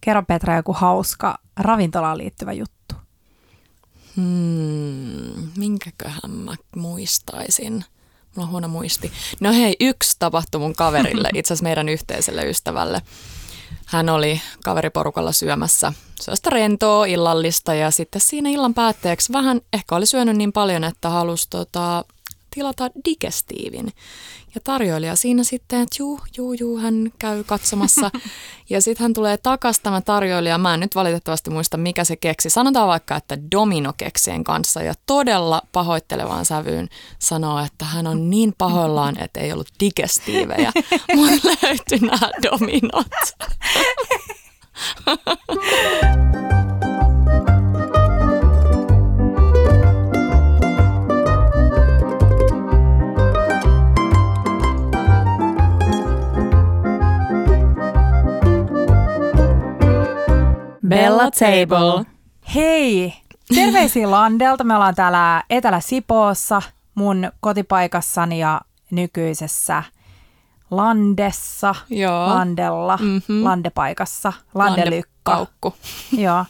Kerro Petra joku hauska ravintolaan liittyvä juttu. Hmm, minkäköhän mä muistaisin? Mulla on huono muisti. No hei, yksi tapahtui mun kaverille, itse asiassa meidän yhteiselle ystävälle. Hän oli kaveriporukalla syömässä sellaista rentoa illallista ja sitten siinä illan päätteeksi vähän ehkä oli syönyt niin paljon, että halusi tota, tilata digestiivin. Ja tarjoilija siinä sitten, että juu, juu, juu, hän käy katsomassa. ja sitten hän tulee takaisin tämä tarjoilija. Mä en nyt valitettavasti muista, mikä se keksi. Sanotaan vaikka, että dominokeksien kanssa. Ja todella pahoittelevaan sävyyn sanoo, että hän on niin pahoillaan, että ei ollut digestiivejä. Mun löytyi nämä dominot. Bella Table. Hei! Terveisiä Landelta. Me ollaan täällä Etelä-Sipoossa, mun kotipaikassani ja nykyisessä Landessa, Joo. Landella, Mhm. Landepaikassa, Landelykka. Joo.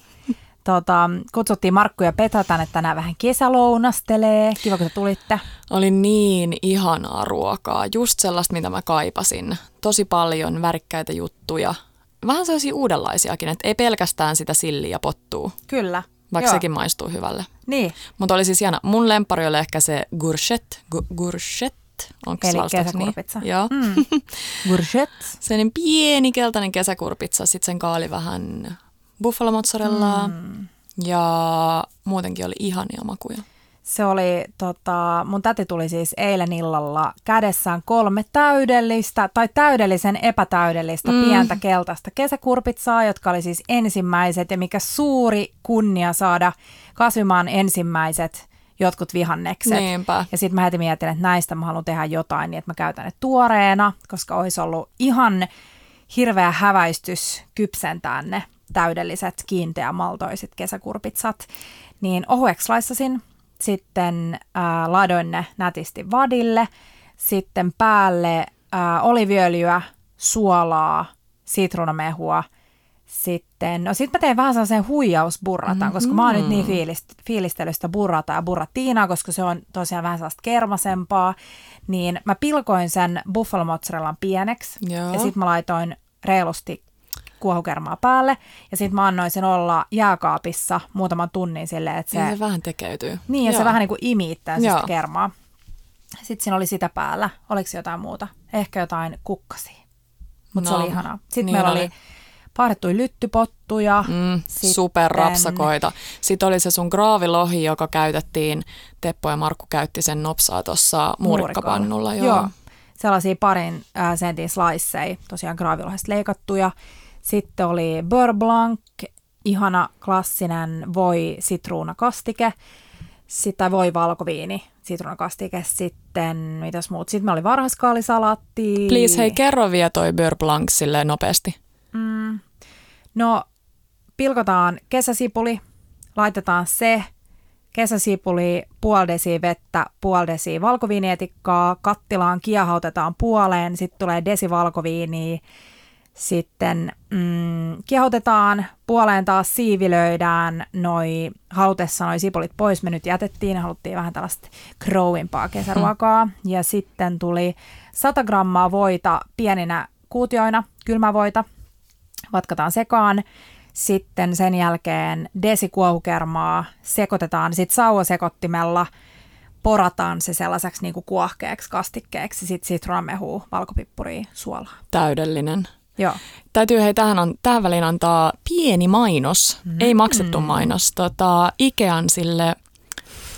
Tota, kutsuttiin Markku ja Petra tänne tänään vähän kesälounastelee. Kiva, kun te tulitte. Oli niin ihanaa ruokaa, just sellaista, mitä mä kaipasin. Tosi paljon värikkäitä juttuja. Vähän sellaisia uudenlaisiakin, että ei pelkästään sitä silliä pottuu, Kyllä. vaikka Joo. sekin maistuu hyvälle. Niin, Mutta oli siis hieno. Mun lempari oli ehkä se gourchette. Gu-? Onko eli se lausutaanko kesäkurpitsa. Niin? Joo. Mm. Gourgette. Sellainen pieni keltainen kesäkurpitsa. Sitten sen kaali vähän buffalo mozzarellaa. Mm. Ja muutenkin oli ihania makuja. Se oli, tota, mun täti tuli siis eilen illalla kädessään kolme täydellistä tai täydellisen epätäydellistä Mm. pientä keltaista kesäkurpitsaa, jotka oli siis ensimmäiset ja mikä suuri kunnia saada kasvimaan ensimmäiset jotkut vihannekset. Niinpä. Ja sitten mä heti mietin, että näistä mä haluan tehdä jotain niin, että mä käytän ne tuoreena, koska olisi ollut ihan hirveä häväistys kypsentää ne täydelliset kiinteämaltoiset kesäkurpitsat. Niin ohueksi laissasin, sitten ää, ladoin ne nätisti vadille, sitten päälle ää, oliviöljyä, suolaa, sitruunamehua, sitten, no sitten mä tein vähän sellaisen huijausburratan, mm-hmm. koska mä oon nyt niin fiilist, fiilistelystä burrata ja burratiinaa, koska se on tosiaan vähän sellaista kermasempaa, niin mä pilkoin sen buffalo mozzarellan pieneksi Joo. ja sitten mä laitoin reilusti kuohukermaa päälle ja sitten mä annoin sen olla jääkaapissa muutaman tunnin silleen, että Se, se, se vähän tekeytyy. niin ja se Joo. vähän niin kuin imi itseänsä Joo. sitä kermaa. Sitten siinä oli sitä päällä. Oliko se jotain muuta? Ehkä jotain kukkasia. Mutta No, se oli ihanaa. Sitten niin meillä oli. oli lyttypottuja. Mm, Sitten- superrapsakoita. Sitten oli se sun graavilohi, joka käytettiin, Teppo ja Markku käytti sen nopsaa tuossa muurikkapannulla. Joo. joo. Sellaisia parin äh, sentin sliceja, tosiaan graavilohesta leikattuja. Sitten oli beurre blanc, ihana klassinen voi sitruunakastike. Sitten voi valkoviini, sitruunakastike. Sitten, mitäs muut? Sitten me oli varhaskaalisalaatti. Please, hei, kerro vielä toi beurre blanc silleen nopeasti. Mm. No, pilkotaan kesäsipuli, laitetaan se, kesäsipuli, puoli desi vettä, puoli desi valkoviinietikkaa, kattilaan kiehautetaan puoleen, sitten tulee desi valkoviiniä, sitten mm, kiehautetaan, puoleen taas siivilöidään noi, halutessa noi sipulit pois, me nyt jätettiin, haluttiin vähän tällaista crowimpaa kesäruokaa, ja sitten tuli 100 grammaa voita pieninä kuutioina, kylmävoita, vatkataan sekaan. Sitten sen jälkeen desikuohukermaa sekoitetaan sitten sauvasekottimella, porataan se sellaiseksi niin kuin kuohkeaksi kastikkeeksi, sitten sitruunamehua, valkopippuria, suolaa. Täydellinen. Joo. Täytyy hei tähän, on, tähän väliin antaa pieni mainos, mm. ei maksettu mainos, tota, Ikean sille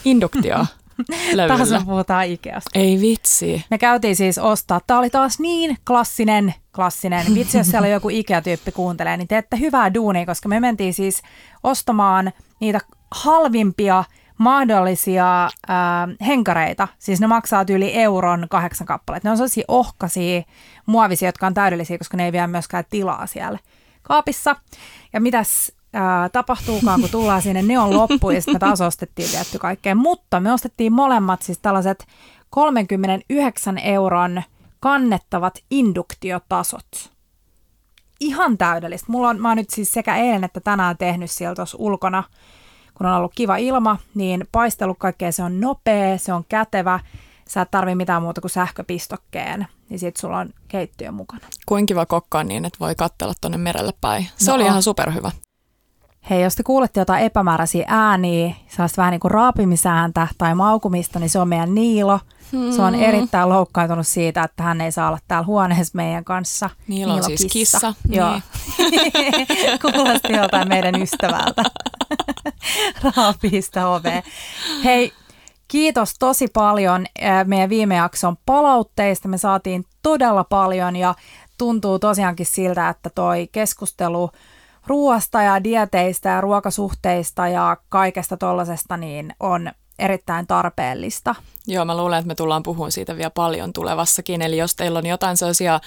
induktio Taas me puhutaan Ikeasta. Ei vitsi. Me käytiin siis ostaa, tämä oli taas niin klassinen, klassinen. Vitsi, jos siellä joku Ikea-tyyppi kuuntelee, niin teette hyvää duunia, koska me mentiin siis ostamaan niitä halvimpia mahdollisia ää, henkareita. Siis ne maksaa yli euron kahdeksan kappaletta. Ne on sellaisia ohkaisia, muovisia, jotka on täydellisiä, koska ne ei vie myöskään tilaa siellä kaapissa. Ja mitäs ää, tapahtuukaan, kun tullaan sinne, ne on loppu ja sitten me taas ostettiin tietty kaikkea. Mutta me ostettiin molemmat siis tällaiset 39 euron kannettavat induktiotasot. ihan täydellistä. Mulla on, mä oon nyt siis sekä eilen että tänään tehnyt siellä tuossa ulkona, kun on ollut kiva ilma, niin paistellut kaikkea. Se on nopea, se on kätevä, sä et tarvi mitään muuta kuin sähköpistokkeen, niin sit sulla on keittiö mukana. Kuinka kiva kokkaa niin, että voi katsella tuonne merelle päin. Se No oli on. ihan superhyvä. Hei, jos te kuulette jotain epämääräisiä ääniä, sellaista vähän niin kuin raapimisääntä tai maukumista, niin se on meidän Niilo. Se on erittäin loukkaantunut siitä, että hän ei saa olla täällä huoneessa meidän kanssa. Niilo on siis kissa, Joo. Kuulosti joltain meidän ystävältä. Raapista ovea. Hei, kiitos tosi paljon meidän viime jakson palautteista. Me saatiin todella paljon ja tuntuu tosiaankin siltä, että toi keskustelu ruoasta ja dieteistä ja ruokasuhteista ja kaikesta tollasesta niin on erittäin tarpeellista. Joo, mä luulen, että me tullaan puhumaan siitä vielä paljon tulevassakin. Eli jos teillä on jotain sellaisia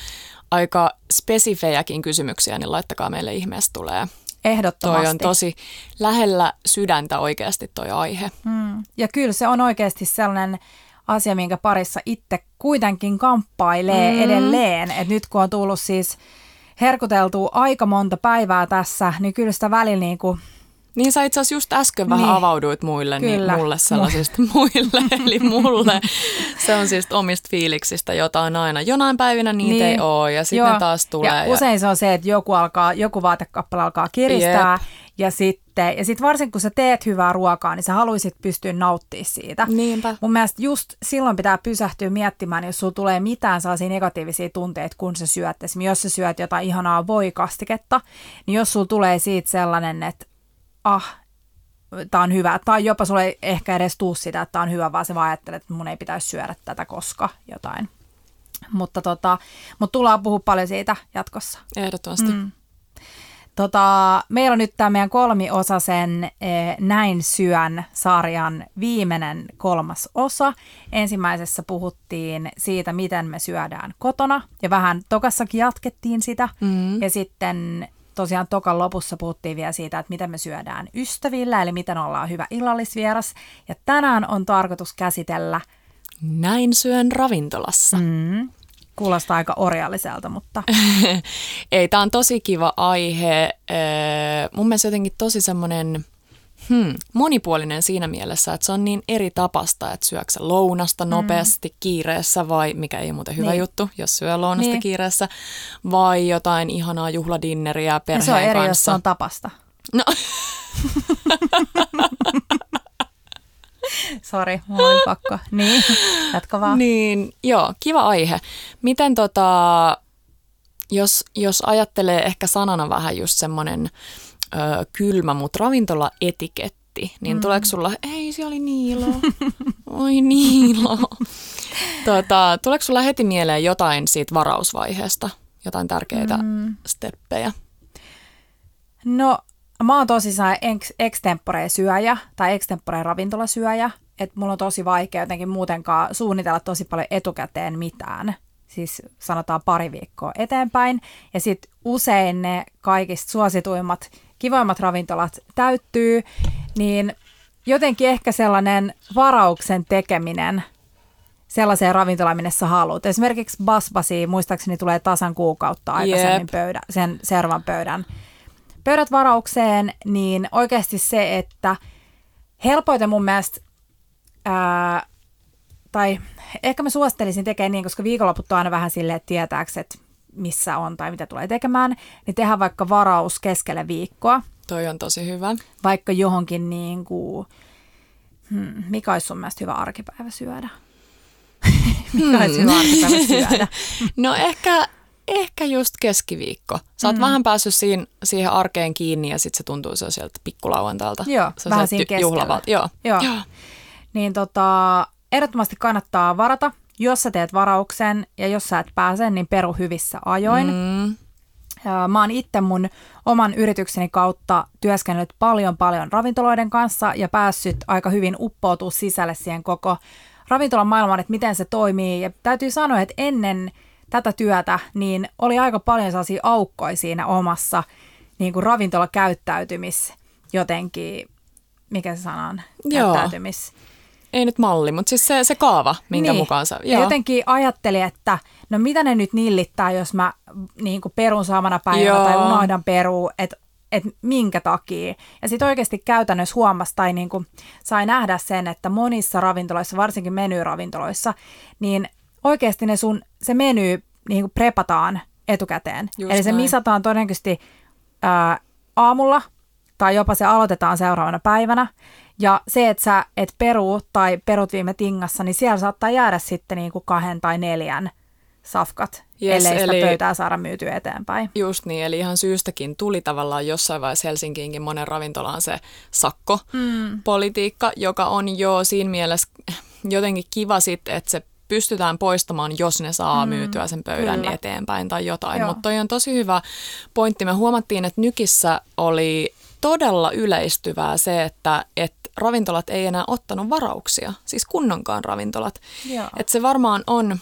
aika spesifejäkin kysymyksiä, niin laittakaa meille ihmeessä tulee. Ehdottomasti. Toi on tosi lähellä sydäntä oikeasti toi aihe. Mm. Ja kyllä se on oikeasti sellainen asia, minkä parissa itse kuitenkin kamppailee mm. edelleen. Et nyt kun on tullut siis herkuteltua aika monta päivää tässä, niin kyllä sitä välillä niin kuin, Niin sä itse asiassa just äsken vähän Niin. avauduit muille, Kyllä. niin mulle sellaisista muille, eli mulle. Se on siis omista fiiliksistä, jota on aina. Jonain päivinä niitä Niin. ei ole ja sitten taas tulee. Ja usein se on se, että joku, alkaa, joku vaatekappale alkaa kiristää Jep. Ja sitten, ja sitten varsinkin kun sä teet hyvää ruokaa, niin sä haluaisit pystyä nauttimaan siitä. Niinpä. Mun mielestä just silloin pitää pysähtyä miettimään, jos sulla tulee mitään sellaisia negatiivisia tunteita, kun sä syöt. Esimerkiksi jos sä syöt jotain ihanaa voikastiketta, niin jos sulla tulee siitä sellainen, että ah, tää on hyvä, tai jopa sulle ei ehkä edes tuu sitä, että tää on hyvä, vaan sä vaan ajattelet, että mun ei pitäisi syödä tätä koska jotain. Mutta, tota, mutta tullaan puhua paljon siitä jatkossa. Ehdottomasti. Mm. Tota, meillä on nyt tämä meidän kolmiosaisen eh, Näin syön sarjan viimeinen kolmas osa. Ensimmäisessä puhuttiin siitä, miten me syödään kotona ja vähän tokassakin jatkettiin sitä. Mm. Ja sitten tosiaan tokan lopussa puhuttiin vielä siitä, että miten me syödään ystävillä, eli miten ollaan hyvä illallisvieras. Ja tänään on tarkoitus käsitellä, Näin syön ravintolassa. mm, kuulostaa aika orjalliselta, mutta Ei, tämä on tosi kiva aihe. Mun mielestä jotenkin tosi semmoinen hmm, monipuolinen siinä mielessä, että se on niin eri tapasta, että syöksä sä lounasta nopeasti kiireessä vai, mikä ei ole muuten hyvä Niin. juttu, jos syö lounasta Niin. kiireessä, vai jotain ihanaa juhladinneriä perheen se on eri, jos kanssa. se on tapasta. No, Sori, mulla oli pakko. Niin, jatka vaan. Niin, joo, kiva aihe. Miten tota, jos, jos ajattelee ehkä sanana vähän just semmoinen ö, kylmä, mutta ravintolaetiketti, niin mm. tuleeko sulla, ei se oli Niilo, oi Niilo. tota, tuleeko sulla heti mieleen jotain siitä varausvaiheesta, jotain tärkeitä mm. steppejä? No, mä oon tosissaan ex- extempore syöjä tai extempore ravintolasyöjä, että mulla on tosi vaikea jotenkin muutenkaan suunnitella tosi paljon etukäteen mitään. Siis sanotaan pari viikkoa eteenpäin. Ja sitten usein ne kaikista suosituimmat, kivoimmat ravintolat täyttyy, niin jotenkin ehkä sellainen varauksen tekeminen sellaiseen ravintolaan, minne sä haluat. Esimerkiksi Basbasi, muistaakseni tulee tasan kuukautta aikaisemmin Jep. pöydä, sen servan pöydän pöydät varaukseen, niin oikeasti se, että helpoiten mun mielestä, ää, tai ehkä mä suosittelisin tekemään niin, koska viikonloput on aina vähän silleen, että tietääks, että missä on tai mitä tulee tekemään, niin tehdään vaikka varaus keskelle viikkoa, Toi on tosi hyvä. vaikka johonkin niin kuin, hmm, mikä olisi sun mielestä hyvä arkipäivä syödä? mikä olisi hyvä arkipäivä syödä? No ehkä, ehkä just keskiviikko. Sä oot mm. vähän päässyt siihen, siihen arkeen kiinni ja sitten se tuntuu se sieltä pikkulauantailta. Joo, se vähän siinä keskellä. juhlavalta. Joo. Joo. Niin tota, ehdottomasti kannattaa varata, jos sä teet varauksen ja jos sä et pääse, niin peru hyvissä ajoin. Mm. Mm, Mä oon itse mun oman yritykseni kautta työskennellyt paljon paljon ravintoloiden kanssa ja päässyt aika hyvin uppoutua sisälle siihen koko ravintolan maailmaan, että miten se toimii. Ja täytyy sanoa, että ennen tätä työtä niin oli aika paljon sellaisia aukkoja siinä omassa niin kuin ravintolakäyttäytymis jotenkin, mikä se sana on, Joo. käyttäytymis ei nyt malli, mutta siis se, se kaava, minkä niin. mukaan sä... Ja jotenkin ajattelin, että no mitä ne nyt nillittää, jos mä niin kuin perun samana päivänä Joo. tai unohdan peruu, että että minkä takia. Ja sitten oikeasti käytännössä huomasi tai niin kuin sai nähdä sen, että monissa ravintoloissa, varsinkin menyravintoloissa, niin oikeasti ne sun, se meny niin kuin prepataan etukäteen. Just Eli se näin. misataan todennäköisesti ää, aamulla tai jopa se aloitetaan seuraavana päivänä. Ja se, että sä et peru tai perut viime tingassa, niin siellä saattaa jäädä sitten niin kuin kahden tai neljän safkat, Yes, ellei sitä eli- pöytää saada myytyä eteenpäin. Just niin, eli ihan syystäkin tuli tavallaan jossain vaiheessa Helsinkiinkin monen ravintolaan se sakkopolitiikka, joka on jo siinä mielessä jotenkin kiva sitten, että se pystytään poistamaan, jos ne saa mm, myytyä sen pöydän kyllä. eteen tai jotain. Mutta toi on tosi hyvä pointti. Me huomattiin, että Nykissä oli todella yleistyvää se, että, että ravintolat ei enää ottanut varauksia, siis kunnonkaan ravintolat. Joo. Et se varmaan on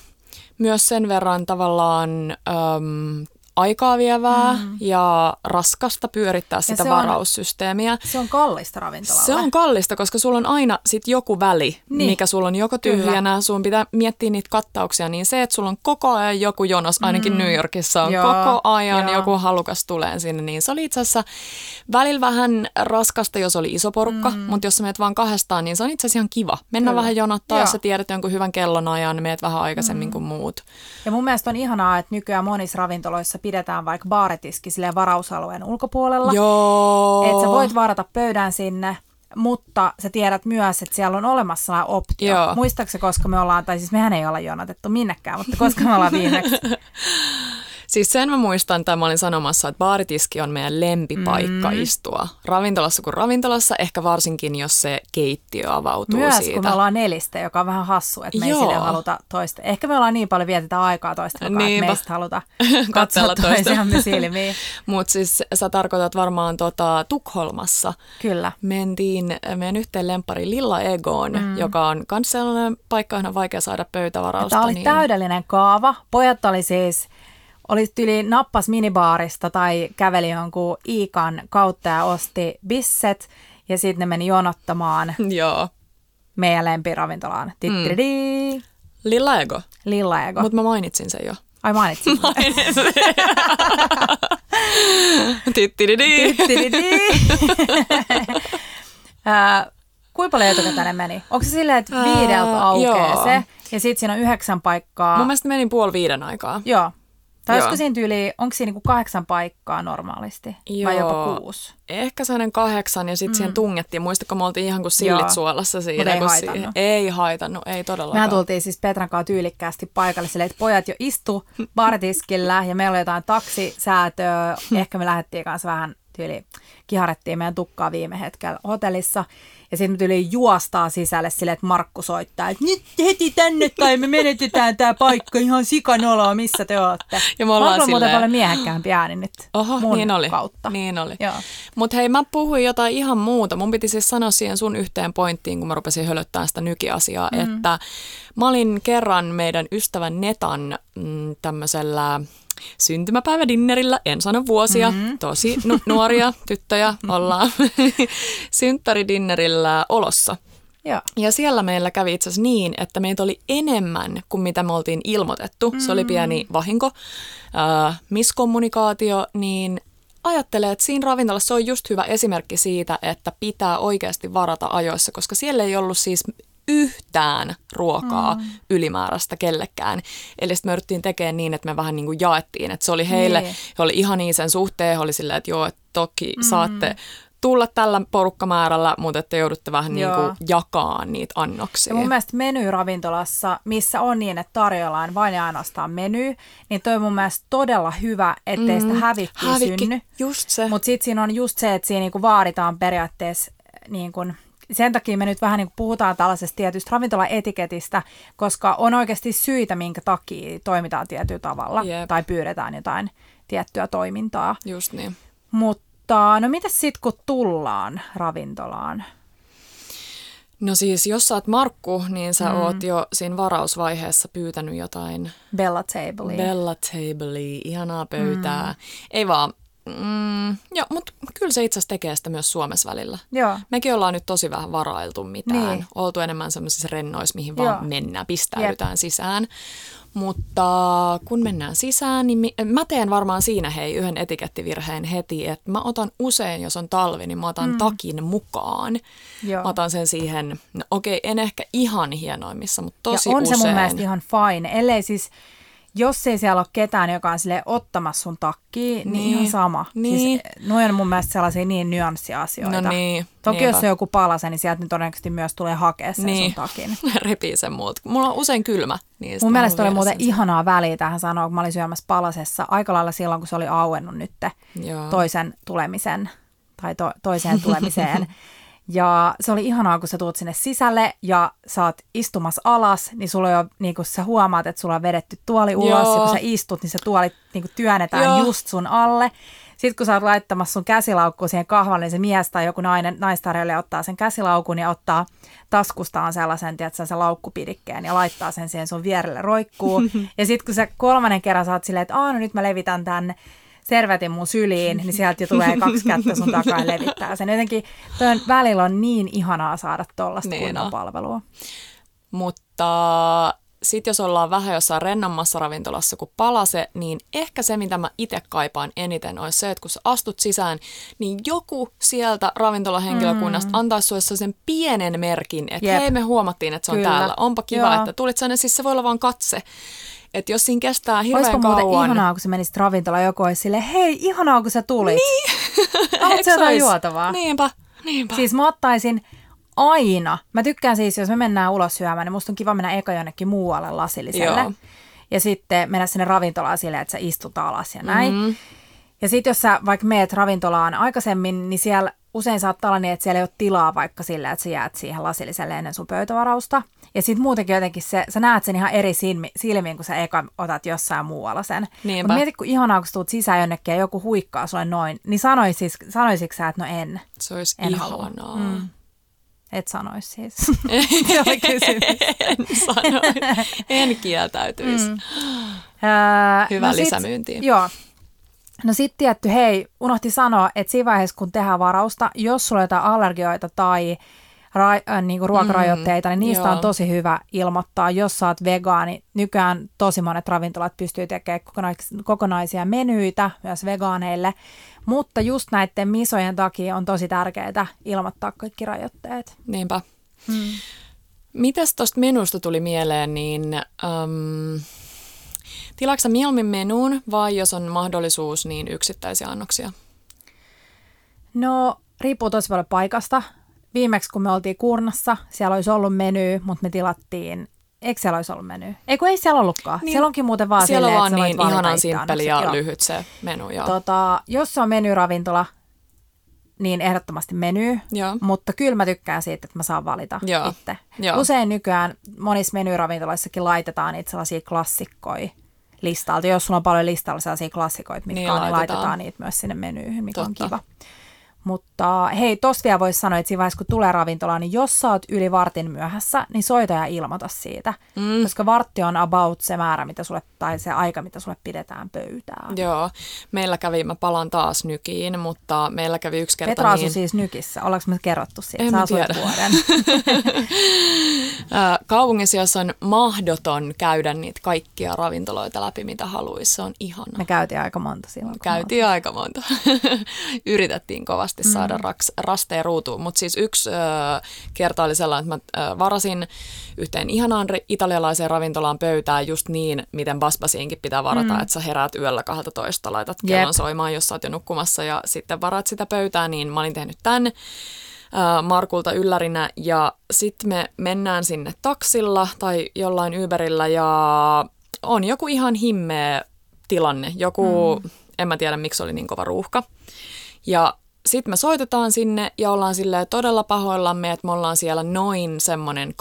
myös sen verran tavallaan äm, aikaa vievää mm. ja raskasta pyörittää sitä se on- varaussysteemiä. Se on kallista ravintolalle. Se on kallista, koska sulla on aina sit joku väli, Niin. mikä sulla on joko Kyllä. tyhjänä, sun pitää miettiä niitä kattauksia, niin se, että sulla on koko ajan joku jonos, ainakin mm. New Yorkissa on Joo, koko ajan joo. joku halukas tulee sinne, niin se oli itse asiassa välillä vähän raskasta, jos oli iso porukka, mm. mutta jos sä meet vaan kahdestaan, niin se on itse asiassa ihan kiva. Mennä Kyllä. vähän jonottaa, jos Joo. sä tiedät jonkun hyvän kellonajan, meet vähän aikaisemmin mm. kuin muut. Ja mun mielestä on ihanaa, että nykyään monissa ravintoloissa pidetään vaikka baaritiski silleen varausalueen ulkopuolella. Joo. Että sä voit varata pöydän sinne, mutta sä tiedät myös, että siellä on olemassa sellainen optio. Joo. Muistaakseni, koska me ollaan, tai siis mehän ei olla jonotettu minnekään, mutta koska me ollaan viimeksi. Siis sen mä muistan, että mä olin sanomassa, että baaritiski on meidän lempipaikka mm. istua. Ravintolassa kuin ravintolassa, ehkä varsinkin, jos se keittiö avautuu Myös siitä. kun me ollaan nelistä, joka on vähän hassu, että me ei Joo. sille haluta toista. Ehkä me ollaan niin paljon vietetään aikaa toista kanssa, että meistä haluta Katsella toisiamme silmiin. Mutta siis sä tarkoitat varmaan tota, Tukholmassa. Kyllä. Mentiin meidän yhteen lempari Lilla Egoon, mm. joka on myös sellainen paikka, johon on vaikea saada pöytävarausta. Tämä oli niin... täydellinen kaava. Pojat oli siis, oli tyli nappas minibaarista tai käveli jonkun Iikan kautta ja osti bisset. Ja sitten ne meni jonottamaan Joo. meidän lempiravintolaan. Tittidi, Lilla Ego. Lilla Ego. Mutta mä mainitsin sen jo. Ai mainitsin. Tittididi. Tittidi. Ää, Kuinka paljon etukäteen meni? Onko se silleen, että viideltä aukeaa se, ja sitten siinä on yhdeksän paikkaa? Mun mielestä menin puoli viiden aikaa. Joo. Tai Joo. olisiko siinä tyyli, onko siinä niinku kahdeksan paikkaa normaalisti? Vai Joo. jopa kuusi? Ehkä sellainen kahdeksan ja sitten mm. siihen tungettiin. Muistatko, me oltiin ihan kuin sillit Joo. suolassa siinä. Mut ei kun haitannut. siihen- Ei haitannut, ei todellakaan. Mehän tultiin siis Petran kanssa tyylikkäästi paikalle silleen, että pojat jo istu bartiskillä ja meillä oli jotain taksisäätöä. Ehkä me lähdettiin kanssa vähän tyyli, kiharettiin meidän tukkaa viime hetkellä hotellissa. Ja sitten tyyli juostaa sisälle silleen, että Markku soittaa, että nyt heti tänne tai me menetetään tämä paikka ihan sikanoloa, missä te olette. Ja me ollaan on muuten paljon miehekkäämpi ääni nyt Oho, mun niin oli. kautta. Niin oli. Mutta hei, mä puhuin jotain ihan muuta. Mun piti siis sanoa siihen sun yhteen pointtiin, kun mä rupesin hölöttämään sitä nykiasiaa, mm. että mä olin kerran meidän ystävän Netan mm, tämmöisellä syntymäpäivädinnerillä, en sano vuosia, mm-hmm. tosi nu- nuoria tyttöjä ollaan, synttäridinnerillä Olossa. Joo. Ja siellä meillä kävi itse asiassa niin, että meitä oli enemmän kuin mitä me oltiin ilmoitettu. Mm. Se oli pieni vahinko, äh, miskommunikaatio, niin ajattelee, että siinä ravintolassa se on just hyvä esimerkki siitä, että pitää oikeasti varata ajoissa, koska siellä ei ollut siis yhtään ruokaa mm. ylimääräistä kellekään. Eli sitten me yritettiin tekemään niin, että me vähän niin kuin jaettiin, että se oli heille, Niin. he oli ihan niin sen suhteen, he oli silleen, että joo, että toki mm. saatte tulla tällä porukkamäärällä, mutta että joudutte vähän niin Joo. kuin jakaa niitä annoksia. Ja mun mielestä menyravintolassa, missä on niin, että tarjoillaan vain ja ainoastaan meny, niin toi on mun mielestä todella hyvä, ettei sitä hävikkiä Hävikki, synny. just se. Mutta sitten siinä on just se, että siinä niinku vaaditaan periaatteessa niin kun, sen takia me nyt vähän niin puhutaan tällaisesta tietystä ravintolaetiketistä, koska on oikeasti syitä, minkä takia toimitaan tietyllä tavalla Jep. tai pyydetään jotain tiettyä toimintaa. Just niin. Mutta no mitäs sitten, kun tullaan ravintolaan? No siis, jos sä oot Markku, niin sä mm. oot jo siinä varausvaiheessa pyytänyt jotain Bella Table. Bella Tablea, ihanaa pöytää. Mm. Ei vaan, mm, joo, mutta kyllä se itse asiassa tekee sitä myös Suomessa välillä. Joo. Mekin ollaan nyt tosi vähän varailtu mitään. Niin. Oltu enemmän semmoisissa rennoissa, mihin Joo. vaan mennään, pistäydytään sisään. Mutta kun mennään sisään, niin mi- mä teen varmaan siinä hei yhden etikettivirheen heti, että mä otan usein, jos on talvi, niin mä otan mm. takin mukaan. Joo. Mä otan sen siihen, no okei, en ehkä ihan hienoimmissa, mutta tosi ja on usein. se mun mielestä ihan fine, ellei siis, jos ei siellä ole ketään, joka on sille ottamassa sun takkiin, niin, Niin. ihan sama. Niin. Siis, noin on mun mielestä sellaisia niin nyanssiasioita. No niin, Toki niinpä. jos se on joku palase, niin sieltä nyt todennäköisesti myös tulee hakea sen Niin. sun takin. repii sen muut. Mulla on usein kylmä. Niin Mun mielestä oli muuten sen ihanaa väliä tähän sanoa, kun mä olin syömässä palasessa aika lailla silloin, kun se oli auennut nyt Joo. toisen tulemisen tai to, toiseen tulemiseen. Ja se oli ihanaa, kun sä tuut sinne sisälle ja sä oot istumassa alas, niin sulla on jo, niin kun sä huomaat, että sulla on vedetty tuoli ulos, Joo. ja kun sä istut, niin se tuoli niin työnnetään Joo. just sun alle. Sitten kun sä oot laittamassa sun käsilaukkuun siihen kahvalle, niin se mies tai joku nainen, naistarjoilija ottaa sen käsilaukun ja ottaa taskustaan sellaisen, tiedätkö, sen laukkupidikkeen ja laittaa sen siihen sun vierelle roikkuu. ja sitten kun sä kolmannen kerran saat silleen, että aah, no nyt mä levitän tämän servetin mun syliin, niin sieltä jo tulee kaksi kättä sun takaa ja levittää sen. Jotenkin toi välillä on niin ihanaa saada tollaista Niin kunnon on. palvelua. Mutta sitten jos ollaan vähän jossain rennommassa ravintolassa kuin palase, niin ehkä se, mitä mä itse kaipaan eniten, olisi se, että kun sä astut sisään, niin joku sieltä ravintolahenkilökunnasta mm. antaisi sulle sen pienen merkin, että Jep. hei, me huomattiin, että se on Kyllä. täällä. Onpa kiva, Joo. että tulit tänne. Siis se voi olla vaan katse. Että jos siinä kestää hirveän muuten kauan... ihanaa, kun sä menisit ravintolaan ja joku olisi silleen, hei, ihanaa, kun sä tulit. Niin. Haluatko se jotain juotavaa? Niinpä, niinpä. Siis mä ottaisin aina. Mä tykkään siis, jos me mennään ulos syömään, niin musta on kiva mennä eka jonnekin muualle lasilliselle. Joo. Ja sitten mennä sinne ravintolaan silleen, että sä istut alas ja näin. Mhm. Ja sitten jos sä vaikka meet ravintolaan aikaisemmin, niin siellä usein saattaa olla niin, että siellä ei ole tilaa vaikka sillä, että sä jäät siihen lasilliselle ennen sun pöytävarausta. Ja sitten muutenkin jotenkin se, sä näet sen ihan eri silmi, silmiin, kun sä eka otat jossain muualla sen. Niinpä. Mutta mieti, kun ihanaa, kun sä tuut sisään jonnekin ja joku huikkaa sulle noin, niin sanoisis, sanoisitko sä, että no en? Se olisi En ihanaa. halua. Mm. Et sanois siis. Se oli kysymys. en sano, en kieltäytyisi. Mm. Öö, Hyvä sit- lisämyyntiin. Joo. No sitten tietty, hei, unohti sanoa, että siinä vaiheessa, kun tehdään varausta, jos sulla on jotain allergioita tai ra- äh, niinku ruokarajoitteita, niin niistä joo. on tosi hyvä ilmoittaa. Jos sä oot vegaani, nykyään tosi monet ravintolat pystyy tekemään kokonais- kokonaisia menyitä myös vegaaneille, mutta just näiden misojen takia on tosi tärkeää ilmoittaa kaikki rajoitteet. Niinpä. Hmm. Mitäs tuosta menusta tuli mieleen, niin äm, tilaatko mieluummin menuun vai jos on mahdollisuus, niin yksittäisiä annoksia? No, riippuu tosi paljon paikasta. Viimeksi, kun me oltiin Kurnassa, siellä olisi ollut meny, mutta me tilattiin Eikö siellä olisi ollut meny? Ei kun ei siellä ollutkaan. Niin, siellä onkin muuten vaan Siellä silleen, vaan että niin ihanan simppeli ja. Joo. lyhyt se menu. Joo. Tota, jos se on menyravintola, niin ehdottomasti meny, Joo. mutta kyllä mä tykkään siitä, että mä saan valita Joo. itse. Joo. Usein nykyään monissa menyravintoloissakin laitetaan niitä sellaisia klassikkoja listalta. Jos sulla on paljon listalla sellaisia klassikoita, mitkä Niin, on, niin laitetaan. laitetaan niitä myös sinne menyyhin, mikä Totta. on kiva. Mutta hei, tossa vielä voisi sanoa, että siinä vaiheessa, kun tulee ravintolaan, niin jos sä oot yli vartin myöhässä, niin soita ja ilmoita siitä. Mm. Koska vartti on about se määrä, mitä sulle, tai se aika, mitä sulle pidetään pöytään. Joo, meillä kävi, mä palaan taas nykiin, mutta meillä kävi yksi kerta Petra niin, siis Nykissä. Ollaanko me kerrottu siitä? En Sä mä tiedä. vuoden. kaupungissa, jossa on mahdoton käydä niitä kaikkia ravintoloita läpi, mitä haluaisi. Se on ihana. Me käytiin aika monta silloin. Käytiin aika monta. Yritettiin kovasti saada raks, rasteen ruutuun, mutta siis yksi ö, kerta oli sellainen, että mä ö, varasin yhteen ihanaan italialaiseen ravintolaan pöytään just niin, miten basbasiinkin pitää varata, mm. että sä heräät yöllä 12, laitat Jep. kellon soimaan, jos sä oot jo nukkumassa ja sitten varaat sitä pöytää, niin mä olin tehnyt tämän Markulta yllärinä ja sitten me mennään sinne taksilla tai jollain Uberillä ja on joku ihan himmeä tilanne, joku, mm. en mä tiedä miksi oli niin kova ruuhka. Ja sitten me soitetaan sinne ja ollaan silleen todella pahoillamme, että me ollaan siellä noin semmoinen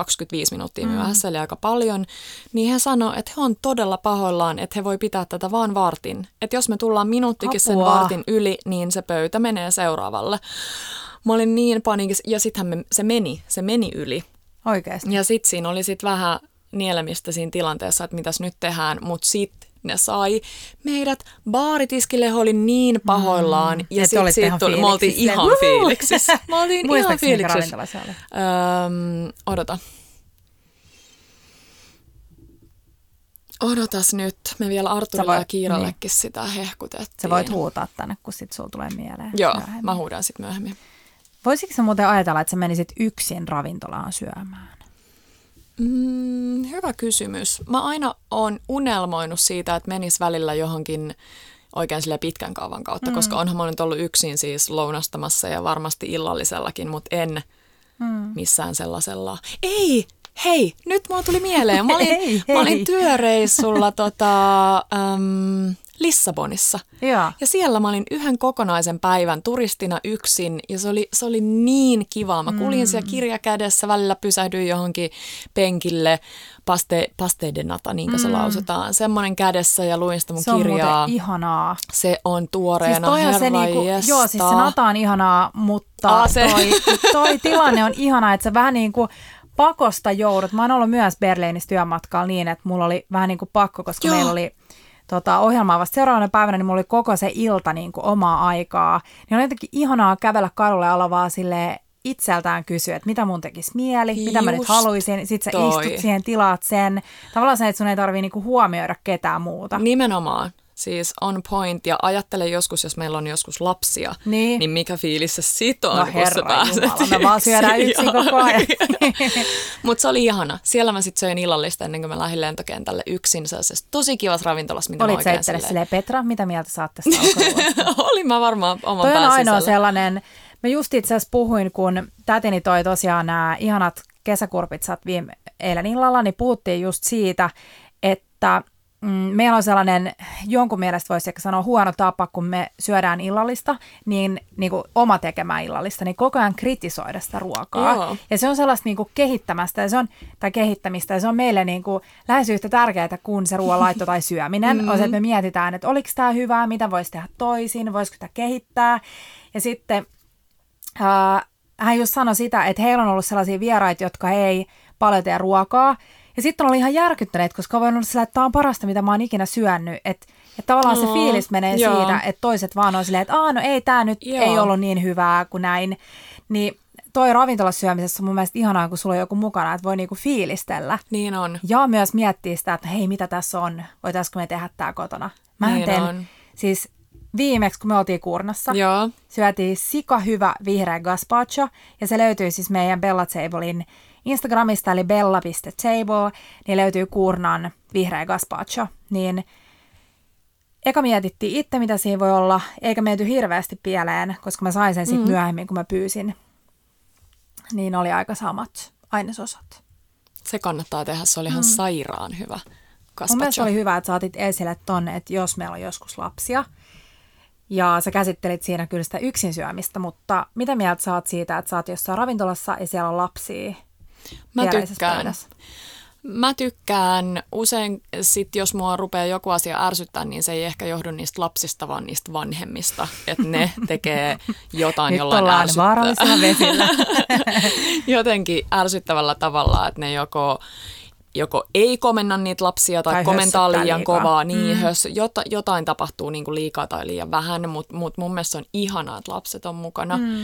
20-25 minuuttia mm. myöhässä, eli aika paljon. Niin he sanoo, että he on todella pahoillaan, että he voi pitää tätä vaan vartin. Että jos me tullaan minuuttikin sen Apua. vartin yli, niin se pöytä menee seuraavalle. Mä olin niin panikissa, ja sittenhän me, se meni, se meni yli. Oikeasti. Ja sitten siinä oli sitten vähän nielemistä siinä tilanteessa, että mitäs nyt tehdään, mutta sitten ne sai meidät baaritiskille, he oli niin pahoillaan. Mm. Ja sitten sit ihan tuli, me oltiin ihan fiiliksissä. Me oltiin ihan fiiliksissä. Öm, odota. Odotas nyt. Me vielä Arturille voit- ja Kiirallekin sitä hehkutettiin. Sä voit huutaa tänne, kun sit sulla tulee mieleen. Joo, myöhemmin. mä huudan sitten myöhemmin. Voisitko sä muuten ajatella, että sä menisit yksin ravintolaan syömään? Mm, hyvä kysymys. Mä aina oon unelmoinut siitä, että menis välillä johonkin oikein sille pitkän kaavan kautta, mm. koska onhan mä nyt ollut yksin siis lounastamassa ja varmasti illallisellakin, mutta en Mm. missään sellaisella. Ei! Hei, nyt mulla tuli mieleen. Mä olin, Hei, mä olin hei. työreissulla tota, äm, Lissabonissa. Joo. Ja siellä mä olin yhden kokonaisen päivän turistina yksin ja se oli, se oli niin kivaa. Mä kuljin siellä Mm. kirja kädessä, välillä pysähdyin johonkin penkille, paste, pasteidenata, niin kuin se lausutaan. Semmoinen kädessä ja luin sitä mun Mm. Se on kirjaa. muuten ihanaa. Se on Siis tuoreena, on herra se niinku, jesta. joo, siis se nata on ihanaa, mutta Aa, se. toi, toi tilanne on ihana, että sä vähän niin kuin pakosta joudut. Mä oon ollut myös Berliinissä työmatkalla niin, että mulla oli vähän niin kuin pakko, koska Joo. meillä oli tota, ohjelmaa vasta seuraavana päivänä, niin mulla oli koko se ilta niin kuin omaa aikaa. Niin oli jotenkin ihanaa kävellä kadulle ja olla vaan silleen itseltään kysyä, että mitä mun tekisi mieli, mitä mä nyt Just haluaisin. Sitten sä toi. istut siihen, tilaat sen. Tavallaan se, että sun ei tarvii niinku huomioida ketään muuta. Nimenomaan. Siis on point. Ja ajattele joskus, jos meillä on joskus lapsia, Niin. niin mikä fiilis se sit on, No kun sä pääset jumala, me vaan syödään yksin koko ajan. Mutta se oli ihana. Siellä mä sitten söin illallista ennen kuin mä lähdin lentokentälle yksin sellaisessa tosi kivassa ravintolassa, mitä mä Olit sä oikein silleen- silleen, Petra, mitä mieltä sä oot tästä? Olin mä varmaan oman Toi on ainoa sisällä. sellainen, mä just itse asiassa puhuin, kun tätini toi tosiaan nämä ihanat kesäkurpitsat viime eilen illalla, niin puhuttiin just siitä, että mm, meillä on sellainen, jonkun mielestä voisi ehkä sanoa huono tapa, kun me syödään illallista, niin, niin kuin oma tekemään illallista, niin koko ajan kritisoida sitä ruokaa. Joo. Ja se on sellaista niin kuin kehittämästä ja se on, tai kehittämistä ja se on meille niin kuin lähes yhtä tärkeää kuin se ruoanlaitto tai syöminen. Mm. On se, että me mietitään, että oliko tämä hyvää, mitä voisi tehdä toisin, voisiko sitä kehittää. Ja sitten ää, hän just sanoi sitä, että heillä on ollut sellaisia vieraita, jotka ei paljon tee ruokaa. Ja sitten oli ihan järkyttäneet, koska on voinut sillä, että tämä on parasta, mitä mä oon ikinä syönyt. Että että tavallaan se Oo, fiilis menee joo. siitä, että toiset vaan on silleen, että Aa, no ei tämä nyt Joo. ei ollut niin hyvää kuin näin. Niin toi ravintolasyömisessä on mun mielestä ihanaa, kun sulla on joku mukana, että voi niinku fiilistellä. Niin on. Ja myös miettiä sitä, että hei, mitä tässä on, voitaisiko me tehdä tämä kotona. Mä Niin teen, on. siis viimeksi, kun me oltiin Kuurnassa, Joo. syötiin sika hyvä vihreä gazpacho, ja se löytyy siis meidän Bella Tablein Instagramista, eli bella.table, niin löytyy Kuurnan vihreä gazpacho. Niin eka mietittiin itse, mitä siinä voi olla, eikä menty hirveästi pieleen, koska mä sain sen sitten mm. myöhemmin, kun mä pyysin. Niin oli aika samat ainesosat. Se kannattaa tehdä. Se oli ihan sairaan hyvä Mm. Mun mielestä gazpacho. oli hyvä, että saatit esille tonne, että jos meillä on joskus lapsia, ja sä käsittelit siinä kyllä sitä yksin syömistä, mutta mitä mieltä sä oot siitä, että sä oot jossain ravintolassa ja siellä on lapsia Mä tykkään. Mä tykkään usein, sit jos mua rupeaa joku asia ärsyttää, niin se ei ehkä johdu niistä lapsista, vaan niistä vanhemmista. Että ne tekee jotain, Nyt jollain vaarallisella vesillä. Jotenkin ärsyttävällä tavalla, että ne joko joko ei komenna niitä lapsia tai, Tai komentaa liian liikaa. kovaa, niin mm. hös, jota, jotain tapahtuu niin kuin liikaa tai liian vähän, mutta mut mun mielestä se on ihanaa, että lapset on mukana. Mm.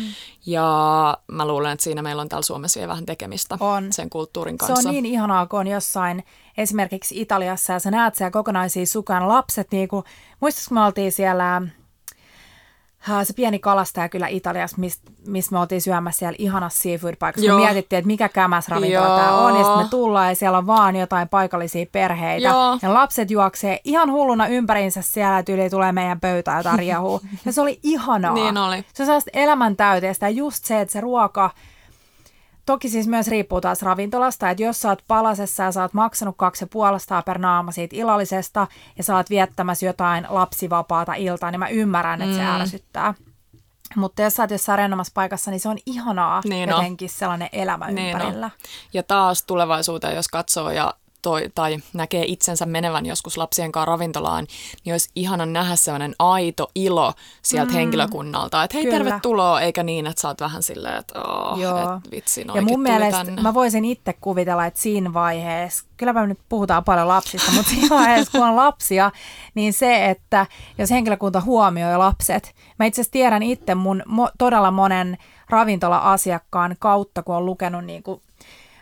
Ja mä luulen, että siinä meillä on täällä Suomessa vielä vähän tekemistä On. sen kulttuurin Se kanssa. on niin ihanaa, kun on jossain esimerkiksi Italiassa ja sä näet siellä kokonaisia sukan lapset. Niin kuin, muistatko, kun me oltiin siellä se pieni kalastaja kyllä Italiassa, missä mis me oltiin syömässä siellä ihanassa seafood-paikassa. Joo. Me mietittiin, että mikä kämäs ravintola Joo. tämä on. Ja sitten me tullaan ja siellä on vaan jotain paikallisia perheitä. Joo. Ja lapset juoksee ihan hulluna ympäriinsä siellä, että yli tulee meidän pöytään jotain riehua. Ja se oli ihanaa. Niin oli. Se on sellaista elämäntäyteistä ja just se, että se ruoka, Toki siis myös riippuu taas ravintolasta, että jos sä oot palasessa ja sä oot maksanut kaksi ja puolestaan per naama siitä illallisesta ja sä oot viettämässä jotain lapsivapaata iltaa, niin mä ymmärrän, että mm. se ärsyttää. Mutta jos sä oot jossain rennomassa paikassa, niin se on ihanaa Niin on. jotenkin sellainen elämä Niin ympärillä. Ja taas tulevaisuuteen, jos katsoo ja toi, tai näkee itsensä menevän joskus lapsien kanssa ravintolaan, niin olisi ihana nähdä sellainen aito ilo sieltä mm. henkilökunnalta, että hei Kyllä. tervetuloa, eikä niin, että sä oot vähän silleen, että oh, Joo. et vitsi, Ja mun mielestä tänne. mä voisin itse kuvitella, että siinä vaiheessa, kylläpä me nyt puhutaan paljon lapsista, mutta siinä vaiheessa, kun on lapsia, niin se, että jos henkilökunta huomioi lapset, mä itse asiassa tiedän itse mun mo- todella monen ravintola-asiakkaan kautta, kun on lukenut niin kuin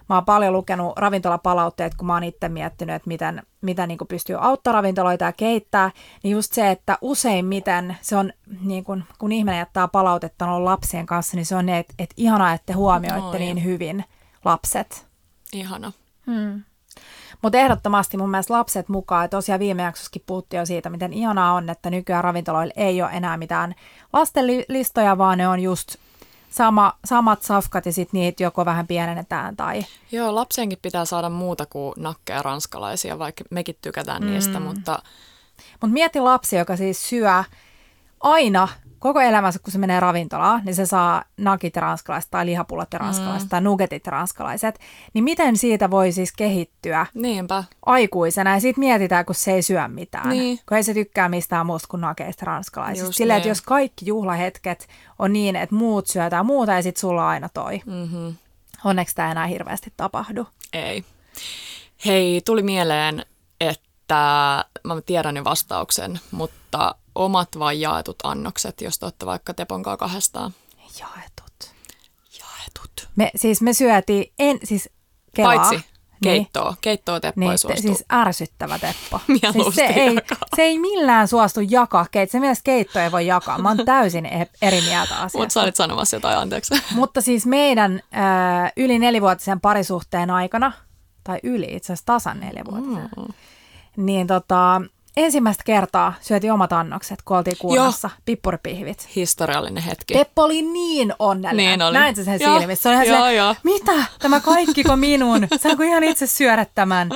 Mä oon paljon lukenut ravintolapalautteet, kun mä oon itse miettinyt, että miten, mitä niin pystyy auttaa ravintoloita ja keittää, niin just se, että useimmiten se on, niin kun, kun ihminen jättää palautetta on lapsien kanssa, niin se on ne, että, että ihanaa, että te huomioitte Oi. niin hyvin lapset. Ihana. Hmm. Mutta ehdottomasti mun mielestä lapset mukaan, ja tosiaan viime jaksossakin puhuttiin jo siitä, miten ihanaa on, että nykyään ravintoloilla ei ole enää mitään lastenlistoja, vaan ne on just sama, samat safkat ja sitten niitä joko vähän pienennetään tai Joo, lapsenkin pitää saada muuta kuin nakkeja ranskalaisia, vaikka mekin tykätään mm. niistä, mutta Mutta mieti lapsi, joka siis syö aina koko elämänsä, kun se menee ravintolaan, niin se saa nakit ranskalaiset tai lihapullot ranskalaiset mm. tai nuggetit ranskalaiset. Niin miten siitä voi siis kehittyä niinpä. aikuisena ja sitten mietitään, kun se ei syö mitään. Niin. Kun ei se tykkää mistään muusta kuin nakeista ranskalaisista. Just Silleen, että niin. jos kaikki juhlahetket on niin, että muut syötään muuta ja sitten sulla on aina toi. Mm-hmm. Onneksi tämä enää hirveästi tapahdu. Ei. Hei, tuli mieleen, että mä tiedän jo vastauksen, mutta omat vai jaetut annokset, jos te olette vaikka Teponkaa kahdestaan. Jaetut. Jaetut. Me, siis me syötiin, en, siis kelaa. Paitsi Niin. keittoa. Keittoa Teppo ei Niin, te, suostu. siis ärsyttävä Teppo. Siis se, ei, jakaa. se ei millään suostu jakaa keittoa. Se mielestä keittoa ei voi jakaa. Mä oon täysin e- eri mieltä asiasta. Mutta sä olit sanomassa jotain, anteeksi. Mutta siis meidän äh, yli nelivuotisen parisuhteen aikana, tai yli itse asiassa tasan neljävuotisen, Mm. niin tota, ensimmäistä kertaa syötiin omat annokset, kun oltiin kuunnassa, pippuripihvit. Historiallinen hetki. Teppo oli niin onnellinen. Niin oli. Näin se sen Joo, silmissä. Se oli ihan joo, silleen, joo. mitä? Tämä kaikkiko minun? Saanko ihan itse syödä tämän?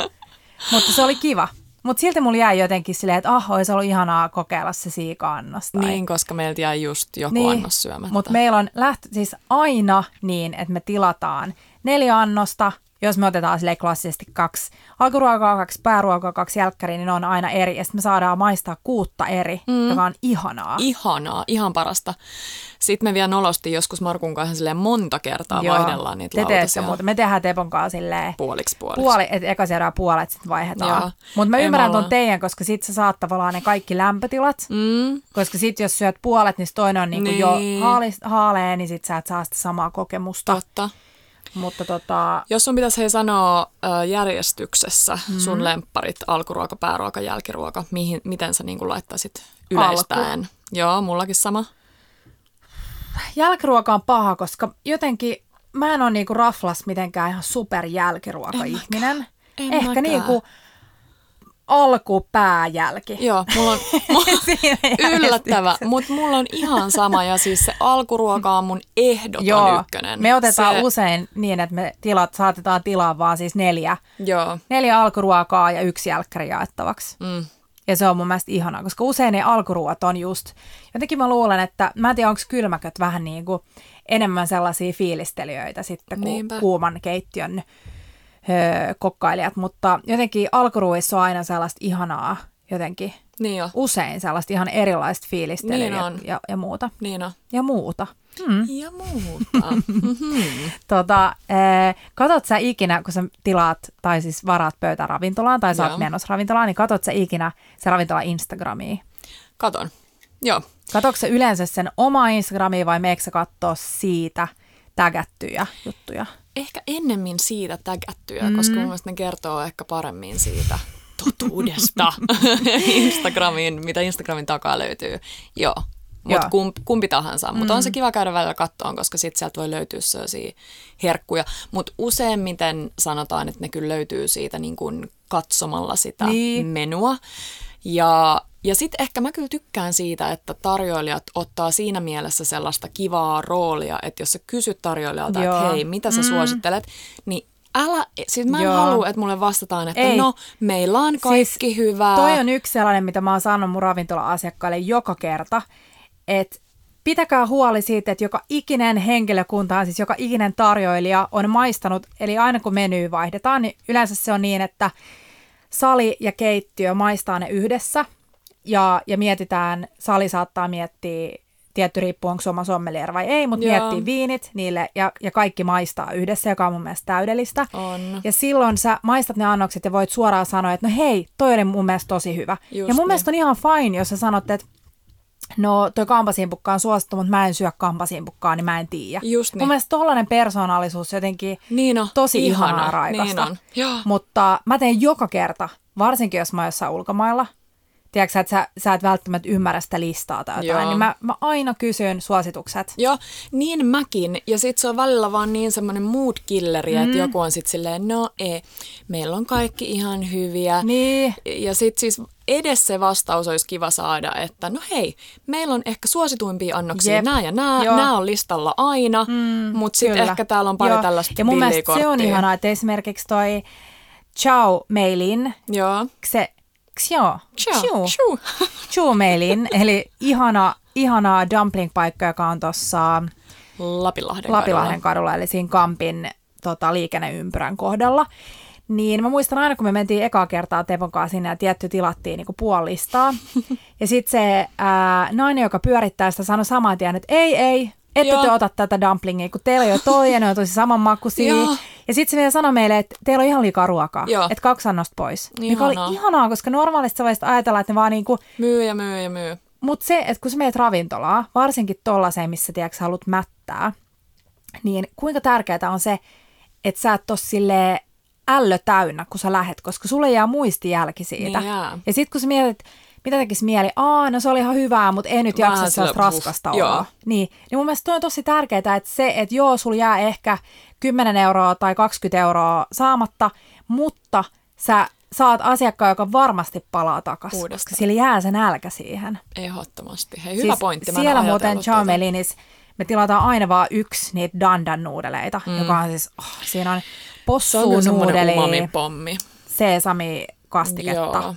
Mutta se oli kiva. Mutta silti mulla jäi jotenkin silleen, että ah, olisi ollut ihanaa kokeilla se siika-annos. Tai... Niin, koska meiltä jäi just joku annos syömättä. Mutta meillä on lähtö, siis aina niin, että me tilataan neljä annosta, jos me otetaan sille klassisesti kaksi alkuruokaa, kaksi pääruokaa, kaksi jälkkäriä, niin ne on aina eri. Ja sitten me saadaan maistaa kuutta eri, mm. joka on ihanaa. Ihanaa, ihan parasta. Sitten me vielä nolosti joskus Markun kanssa silleen monta kertaa Joo. vaihdellaan niitä Te lautasia. muuta. Me tehdään Tepon kanssa silleen Puoliksi puoliksi. puoli, että eka syödään puolet, sitten vaihdetaan. Mutta mä ymmärrän ton teidän, koska sit sä saat tavallaan ne kaikki lämpötilat. Mm, Koska sit jos syöt puolet, niin toinen on niinku jo Niin. haali, haalee, niin sit sä et saa sitä samaa kokemusta. totta. Mutta tota, Jos sun pitäisi hei sanoa järjestyksessä mm. sun lempparit, alkuruoka, pääruoka, jälkiruoka, mihin, miten sä niin laittaisit yleistäen? Joo, mullakin sama. jälkiruoka on paha, koska jotenkin mä en ole niinku raflas mitenkään ihan super jälkiruoka-ihminen. En Ehkä mäkään. niinku alku, pää, jälki. Joo, mulla on mulla, yllättävä, mutta mulla on ihan sama ja siis se alkuruoka on mun ehdoton Joo, ykkönen. me otetaan se, usein niin, että me tilat, saatetaan tilaa vaan siis neljä, Joo, neljä alkuruokaa ja yksi jälkkäri jaettavaksi. mm, Ja se on mun mielestä ihanaa, koska usein ne alkuruot on just, jotenkin mä luulen, että mä en tiedä, onko kylmäköt vähän niin kuin enemmän sellaisia fiilistelijöitä sitten kuin Niinpä. kuuman keittiön öö, kokkailijat, mutta jotenkin alkuruissa on aina sellaista ihanaa, jotenkin niin jo, usein sellaista ihan erilaista fiilistelyä Niin ja, on. ja, ja muuta. niin on. Ja muuta. Mm. Ja muuta. mm-hmm. Tota, ee, katot sä ikinä, kun sä tilaat tai siis varaat pöytä ravintolaan tai saat Joo. menossa ravintolaan, niin katot sä ikinä se ravintola Instagramiin? Katon. Joo, Katokse sä yleensä sen oma Instagramiin vai meekö sä kattoo siitä tägättyjä juttuja? Ehkä ennemmin siitä tägättyjä, mm. koska mun mielestä ne kertoo ehkä paremmin siitä totuudesta Instagramiin, mitä Instagramin takaa löytyy. Joo, mutta kumpi, kumpi tahansa. Mutta on se kiva käydä välillä kattoon, koska sitten sieltä voi löytyä sellaisia herkkuja. Mutta useimmiten sanotaan, että ne kyllä löytyy siitä niin kuin katsomalla sitä Niin. menua. Ja, ja sitten ehkä mä kyllä tykkään siitä, että tarjoilijat ottaa siinä mielessä sellaista kivaa roolia, että jos sä kysyt tarjoilijalta, että hei, mitä sä mm. suosittelet, niin älä, siis mä en Joo. halua, että mulle vastataan, että Ei. no, meillä on kaikki hyvää. Toi on yksi sellainen, mitä mä oon sanonut mun ravintola-asiakkaille joka kerta, että pitäkää huoli siitä, että joka ikinen henkilökunta, siis joka ikinen tarjoilija on maistanut, eli aina kun meny vaihdetaan, niin yleensä se on niin, että sali ja keittiö maistaa ne yhdessä ja, ja mietitään, sali saattaa miettiä, tietty riippuu onko oma sommelier vai ei, mutta Joo. miettii viinit niille ja, ja kaikki maistaa yhdessä, joka on mun mielestä täydellistä. On. Ja silloin sä maistat ne annokset ja voit suoraan sanoa, että no hei, toi oli mun mielestä tosi hyvä. Just ja mun niin. mielestä on ihan fine, jos sä sanot, että no toi kampasiinpukka on suosittu, mutta mä en syö kampasiinpukkaa, niin mä en tiedä. Just niin. Mun mielestä tollainen persoonallisuus jotenkin Niin on. tosi Ihana. ihanaa raikasta. Niin on. Joo. Mutta mä teen joka kerta, varsinkin jos mä oon jossain ulkomailla, tiedätkö että sä, sä et välttämättä ymmärrä sitä listaa tai jotain, Joo. niin mä, mä aina kysyn suositukset. Joo, niin mäkin. Ja sit se on välillä vaan niin semmoinen mood killeri, mm. että joku on sit silleen, no ei, meillä on kaikki ihan hyviä. Niin, Ja sit siis edes se vastaus olisi kiva saada, että no hei, meillä on ehkä suosituimpia annoksia, Jep. nämä ja nämä, Joo. nämä on listalla aina, mm, mutta sitten ehkä täällä on pari Joo. tällaista Ja mun mielestä se on ihanaa, että esimerkiksi toi Chow Meilin, Joo. se Ciao. Xiu, Ciao. Chow Meilin, eli ihana, ihana dumpling-paikka, joka on tuossa Lapinlahden Lapilahden kadulla. kadulla, eli siinä Kampin tota, liikenneympyrän kohdalla. Niin mä muistan aina, kun me mentiin ekaa kertaa Tepon kanssa sinne ja tietty tilattiin niin puolistaa. ja sitten se ää, nainen, joka pyörittää sitä, sanoi saman tien, että ei, ei, ette Joo. te ota tätä dumplingia, kun teillä on jo toi ja ne on tosi samanmakuisia. Ja sitten se vielä sanoi meille, että teillä on ihan liikaa ruokaa, että kaksi annosta pois. Mikä Ihanaa. oli ihanaa, koska normaalisti sä voisit ajatella, että ne vaan niinku, Myy ja myy ja myy. mutta se, että kun sä meet ravintolaan, varsinkin tollaiseen, missä tiedätkö, sä haluat mättää, niin kuinka tärkeää on se, että sä et ole silleen ällö täynnä, kun sä lähet, koska sulle jää muistijälki siitä. Niin jää. ja sitten kun sä mietit, mitä tekisi mieli, aa, no se oli ihan hyvää, mutta ei nyt jaksa sellaista raskasta olla. Niin, niin mun mielestä toi on tosi tärkeää, että se, että joo, sulla jää ehkä 10 euroa tai 20 euroa saamatta, mutta sä saat asiakkaan, joka varmasti palaa takaisin, Uudestaan. koska sillä jää se nälkä siihen. Ehdottomasti. Hei, hyvä pointti. Mä Siellä muuten tota. Chow Melinis, me tilataan aina vaan yksi niitä dandan nuudeleita, mm. joka on siis, oh, siinä on semmoinen possunuudeli, umami-pommi. sesami kastiketta. Joo.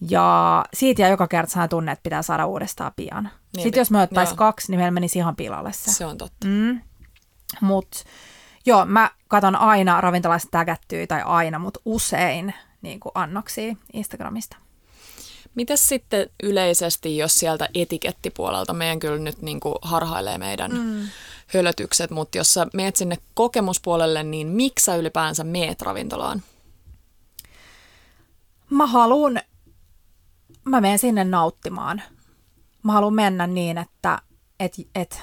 Ja siitä ja joka kerta saa tunne, että pitää saada uudestaan pian. Niin, Sitten jos me ottaisiin kaksi, niin meillä menisi ihan pilalle se. Se on totta. Mm. Mutta joo, mä katon aina ravintolasta tägättyä, tai aina, mutta usein niin kuin annoksia Instagramista. Mites sitten yleisesti, jos sieltä etikettipuolelta, meidän kyllä nyt niin kuin harhailee meidän mm. hölötykset, mutta jos sä meet sinne kokemuspuolelle, niin miksi sä ylipäänsä meet ravintolaan? Mä haluan, mä menen sinne nauttimaan. Mä haluan mennä niin, että et, et,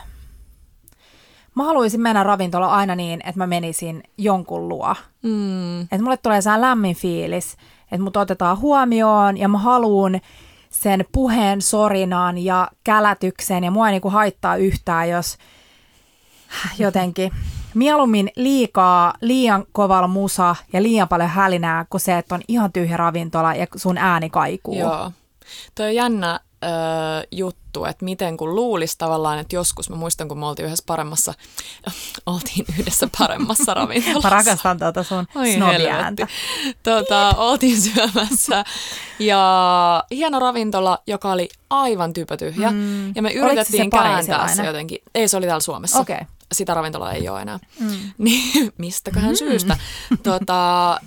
mä haluaisin mennä ravintola aina niin, että mä menisin jonkun luo. Mm. Että mulle tulee sellainen lämmin fiilis, että mut otetaan huomioon ja mä haluan sen puheen sorinan ja kälätyksen ja mua ei niinku haittaa yhtään, jos jotenkin mieluummin liikaa, liian kovalla musa ja liian paljon hälinää kuin se, että on ihan tyhjä ravintola ja sun ääni kaikuu. Joo. Toi on jännä ö, juttu, että miten kun luulisi tavallaan, että joskus, mä muistan kun me oltiin yhdessä paremmassa, oltiin yhdessä paremmassa ravintolassa. Mä rakastan tuota sun snobiääntä. Tota, oltiin syömässä ja hieno ravintola, joka oli aivan typötyhjä. Mm. Ja me yritettiin se kääntää se jotenkin. Ei, se oli täällä Suomessa. Okei. Sitä ravintolaa ei ole enää. Mm. Niin, mistäköhän mm. syystä. Tota,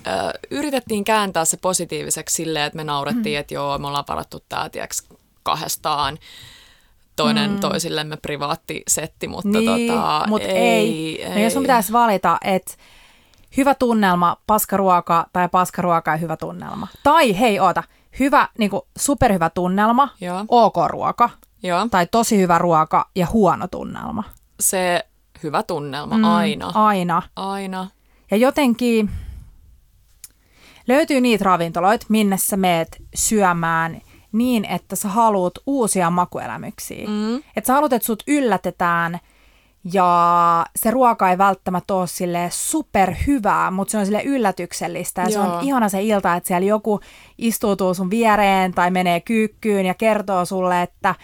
yritettiin kääntää se positiiviseksi silleen, että me naurettiin, mm. että joo, me ollaan varattu tää, tiiäks, kahdestaan toinen mm. toisillemme privaattisetti, mutta Niin, tota, mut ei, ei. ei. No jos sun pitäisi valita, että hyvä tunnelma, paskaruoka tai paskaruoka ja hyvä tunnelma. Tai hei, oota, hyvä, niinku superhyvä tunnelma, Joo. ok ruoka, Joo. tai tosi hyvä ruoka ja huono tunnelma. se hyvä tunnelma mm, aina. Aina. Aina. Ja jotenkin löytyy niitä ravintoloita, minne sä meet syömään niin, että sä haluat uusia makuelämyksiä. Mm. Että sä haluat, että sut yllätetään ja se ruoka ei välttämättä ole sille superhyvää, mutta se on sille yllätyksellistä. Ja se Joo. on ihana se ilta, että siellä joku istuutuu sun viereen tai menee kyykkyyn ja kertoo sulle, että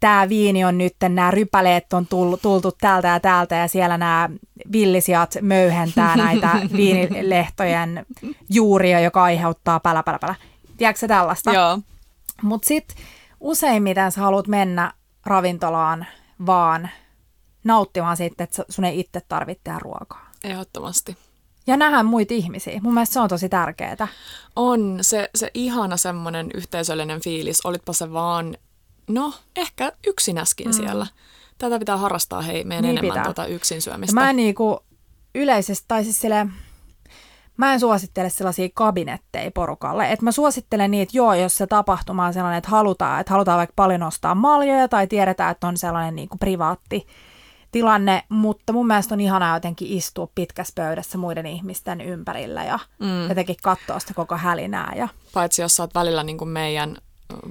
tämä viini on nyt, nämä rypäleet on tullut, tultu täältä ja täältä ja siellä nämä villisijat möyhentää näitä viinilehtojen juuria, joka aiheuttaa pälä, pälä, pälä. Tiedätkö tällaista? Joo. Mutta sitten useimmiten sä haluat mennä ravintolaan vaan nauttimaan siitä, että sun ei itse tarvitse tehdä ruokaa. Ehdottomasti. Ja nähdä muita ihmisiä. Mun mielestä se on tosi tärkeää. On se, se ihana semmoinen yhteisöllinen fiilis, olitpa se vaan, no ehkä yksinäskin mm. siellä. Tätä pitää harrastaa hei meidän niin enemmän tota yksin syömistä. mä en niinku yleisesti, tai siis silleen, mä en suosittele sellaisia kabinetteja porukalle. Et mä suosittelen niitä, joo, jos se tapahtuma on sellainen, että halutaan, että halutaan vaikka paljon ostaa maljoja tai tiedetään, että on sellainen niin kuin privaatti tilanne, mutta mun mielestä on ihanaa jotenkin istua pitkässä pöydässä muiden ihmisten ympärillä ja mm. jotenkin katsoa sitä koko hälinää. Ja... Paitsi jos sä oot välillä niin kuin meidän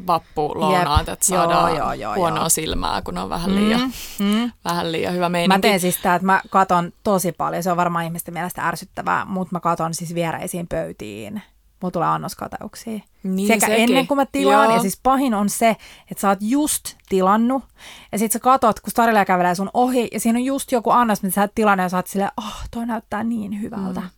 vappulounaat, että saadaan joo, joo, joo, huonoa joo. silmää, kun on vähän liian, mm, mm. vähän liian hyvä meininki. Mä teen siis sitä, että mä katon tosi paljon, se on varmaan ihmisten mielestä ärsyttävää, mutta mä katon siis viereisiin pöytiin mulla tulee annoskatauksia. Niin, Sekä sekin. ennen kuin mä tilaan, Joo. ja siis pahin on se, että sä oot just tilannut, ja sit sä katot, kun Starilla kävelee sun ohi, ja siinä on just joku annos, mitä sä et tilannut, ja sä oot silleen, oh, toi näyttää niin hyvältä. Mm.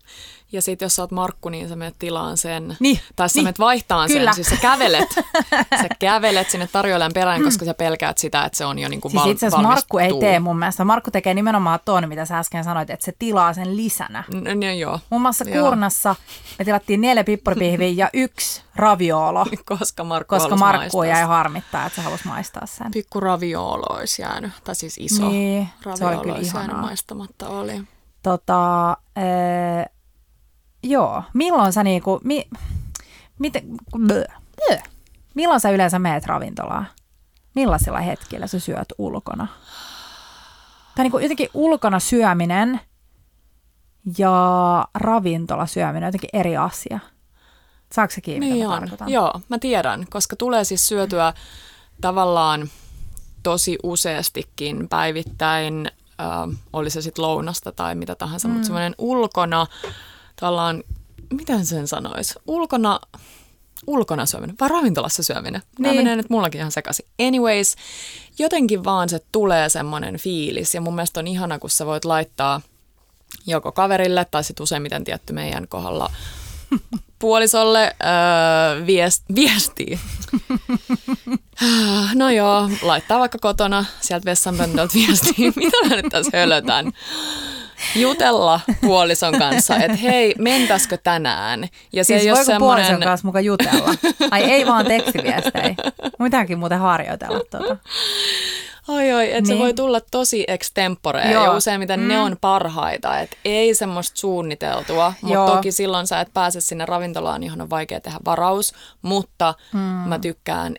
Ja sitten jos sä oot Markku, niin sä menet tilaan sen. Niin, tai sä niin. menet vaihtaan Kyllä. sen. Siis sä kävelet, sä kävelet sinne tarjoilijan perään, koska sä pelkäät sitä, että se on jo niin kuin siis val- itse asiassa Markku ei tee mun mielestä. Markku tekee nimenomaan tuon, mitä sä äsken sanoit, että se tilaa sen lisänä. No joo. Muun muassa joo. Kuurnassa me tilattiin neljä pipporipihviä ja yksi raviolo. koska Markku, koska Markku jäi harmittaa, että se halusi maistaa sen. Pikku raviolo olisi jäänyt, tai siis iso niin, raviolo se oli kyllä olisi ihanaa. jäänyt maistamatta. Oli. Tota, äh, Joo. Milloin sä niinku, mi, miten, blö, blö. milloin sä yleensä meet ravintolaan? Millaisilla hetkillä sä syöt ulkona? Tai niinku jotenkin ulkona syöminen ja ravintola syöminen on jotenkin eri asia. Saatko se kiinni, niin on. Joo, mä tiedän, koska tulee siis syötyä tavallaan tosi useastikin päivittäin, äh, oli se sitten lounasta tai mitä tahansa, mm. mutta semmoinen ulkona tavallaan, miten sen sanoisi, ulkona, ulkona syöminen vai ravintolassa syöminen. Niin. Nämä menee nyt mullakin ihan sekaisin. Anyways, jotenkin vaan se tulee semmoinen fiilis ja mun mielestä on ihana, kun sä voit laittaa joko kaverille tai sitten useimmiten tietty meidän kohdalla puolisolle öö, viest, viestii. No joo, laittaa vaikka kotona sieltä vessanpöntöltä viestiä, mitä mä nyt tässä hölötän jutella puolison kanssa, että hei, mentäskö tänään? Ja se siis ei voiko semmoinen... puolison kanssa mukaan jutella? Ai ei vaan tekstiviestejä. Mitäänkin muuten harjoitella tuota. Oi oi, että niin. se voi tulla tosi extempore ja useimmiten mm. ne on parhaita, että ei semmoista suunniteltua, mutta toki silloin sä et pääse sinne ravintolaan, johon on vaikea tehdä varaus, mutta mm. mä tykkään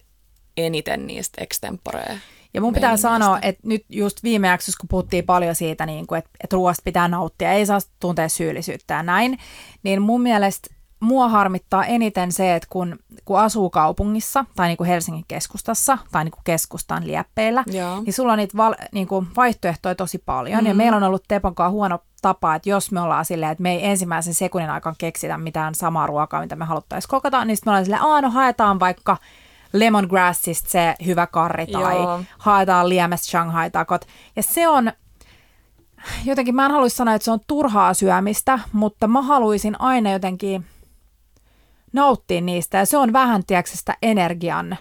eniten niistä extemporea ja mun pitää sanoa, että nyt just viime jaksossa, kun puhuttiin paljon siitä, niin kuin, että, että ruoasta pitää nauttia, ei saa tuntea syyllisyyttä ja näin, niin mun mielestä mua harmittaa eniten se, että kun, kun asuu kaupungissa tai niin kuin Helsingin keskustassa tai niin kuin keskustan lieppeillä, Joo. niin sulla on niitä val, niin kuin vaihtoehtoja tosi paljon. Mm-hmm. Ja meillä on ollut Teponkaan huono tapa, että jos me ollaan silleen, että me ei ensimmäisen sekunnin aikaan keksitä mitään samaa ruokaa, mitä me haluttaisiin kokata, niin sitten me ollaan silleen, aah no haetaan vaikka – lemongrassista se hyvä karri tai Joo. haetaan liemestä Shanghai-takot. Ja se on, jotenkin mä en haluaisi sanoa, että se on turhaa syömistä, mutta mä haluaisin aina jotenkin nauttia niistä. Ja se on vähän, tiedätkö, sitä energian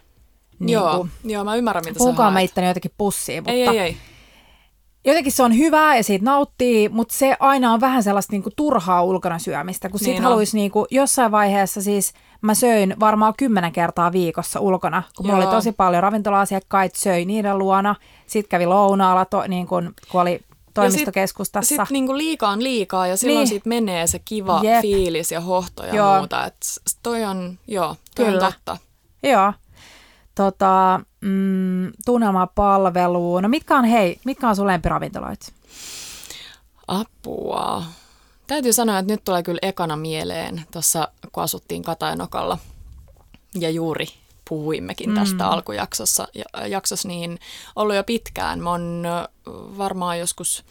niin Joo, kuin, joo, mä ymmärrän, mitä sä mä itteni jotenkin pussiin, mutta ei, ei, ei. jotenkin se on hyvää ja siitä nauttii, mutta se aina on vähän sellaista niin kuin, turhaa ulkona syömistä, kun niin haluaisi niin kuin, jossain vaiheessa siis – mä söin varmaan kymmenen kertaa viikossa ulkona, kun Joo. mulla oli tosi paljon ravintola-asiakkaita, söi niiden luona, sitten kävi lounaalla, to, niin kun, kun oli toimistokeskustassa. Sitten sit niinku liikaa on liikaa ja silloin niin. siitä menee se kiva Jep. fiilis ja hohto ja joo. muuta. Et toi on, joo, toi Kyllä. on totta. Joo. Tota, mm, tunnelmapalvelu. No mitkä on, hei, mitkä on sun lempiravintoloit? Apua. Täytyy sanoa, että nyt tulee kyllä ekana mieleen tuossa, kun asuttiin Katajanokalla ja juuri puhuimmekin tästä mm. alkujaksossa, jaksossa, niin ollut jo pitkään. Mä oon varmaan joskus,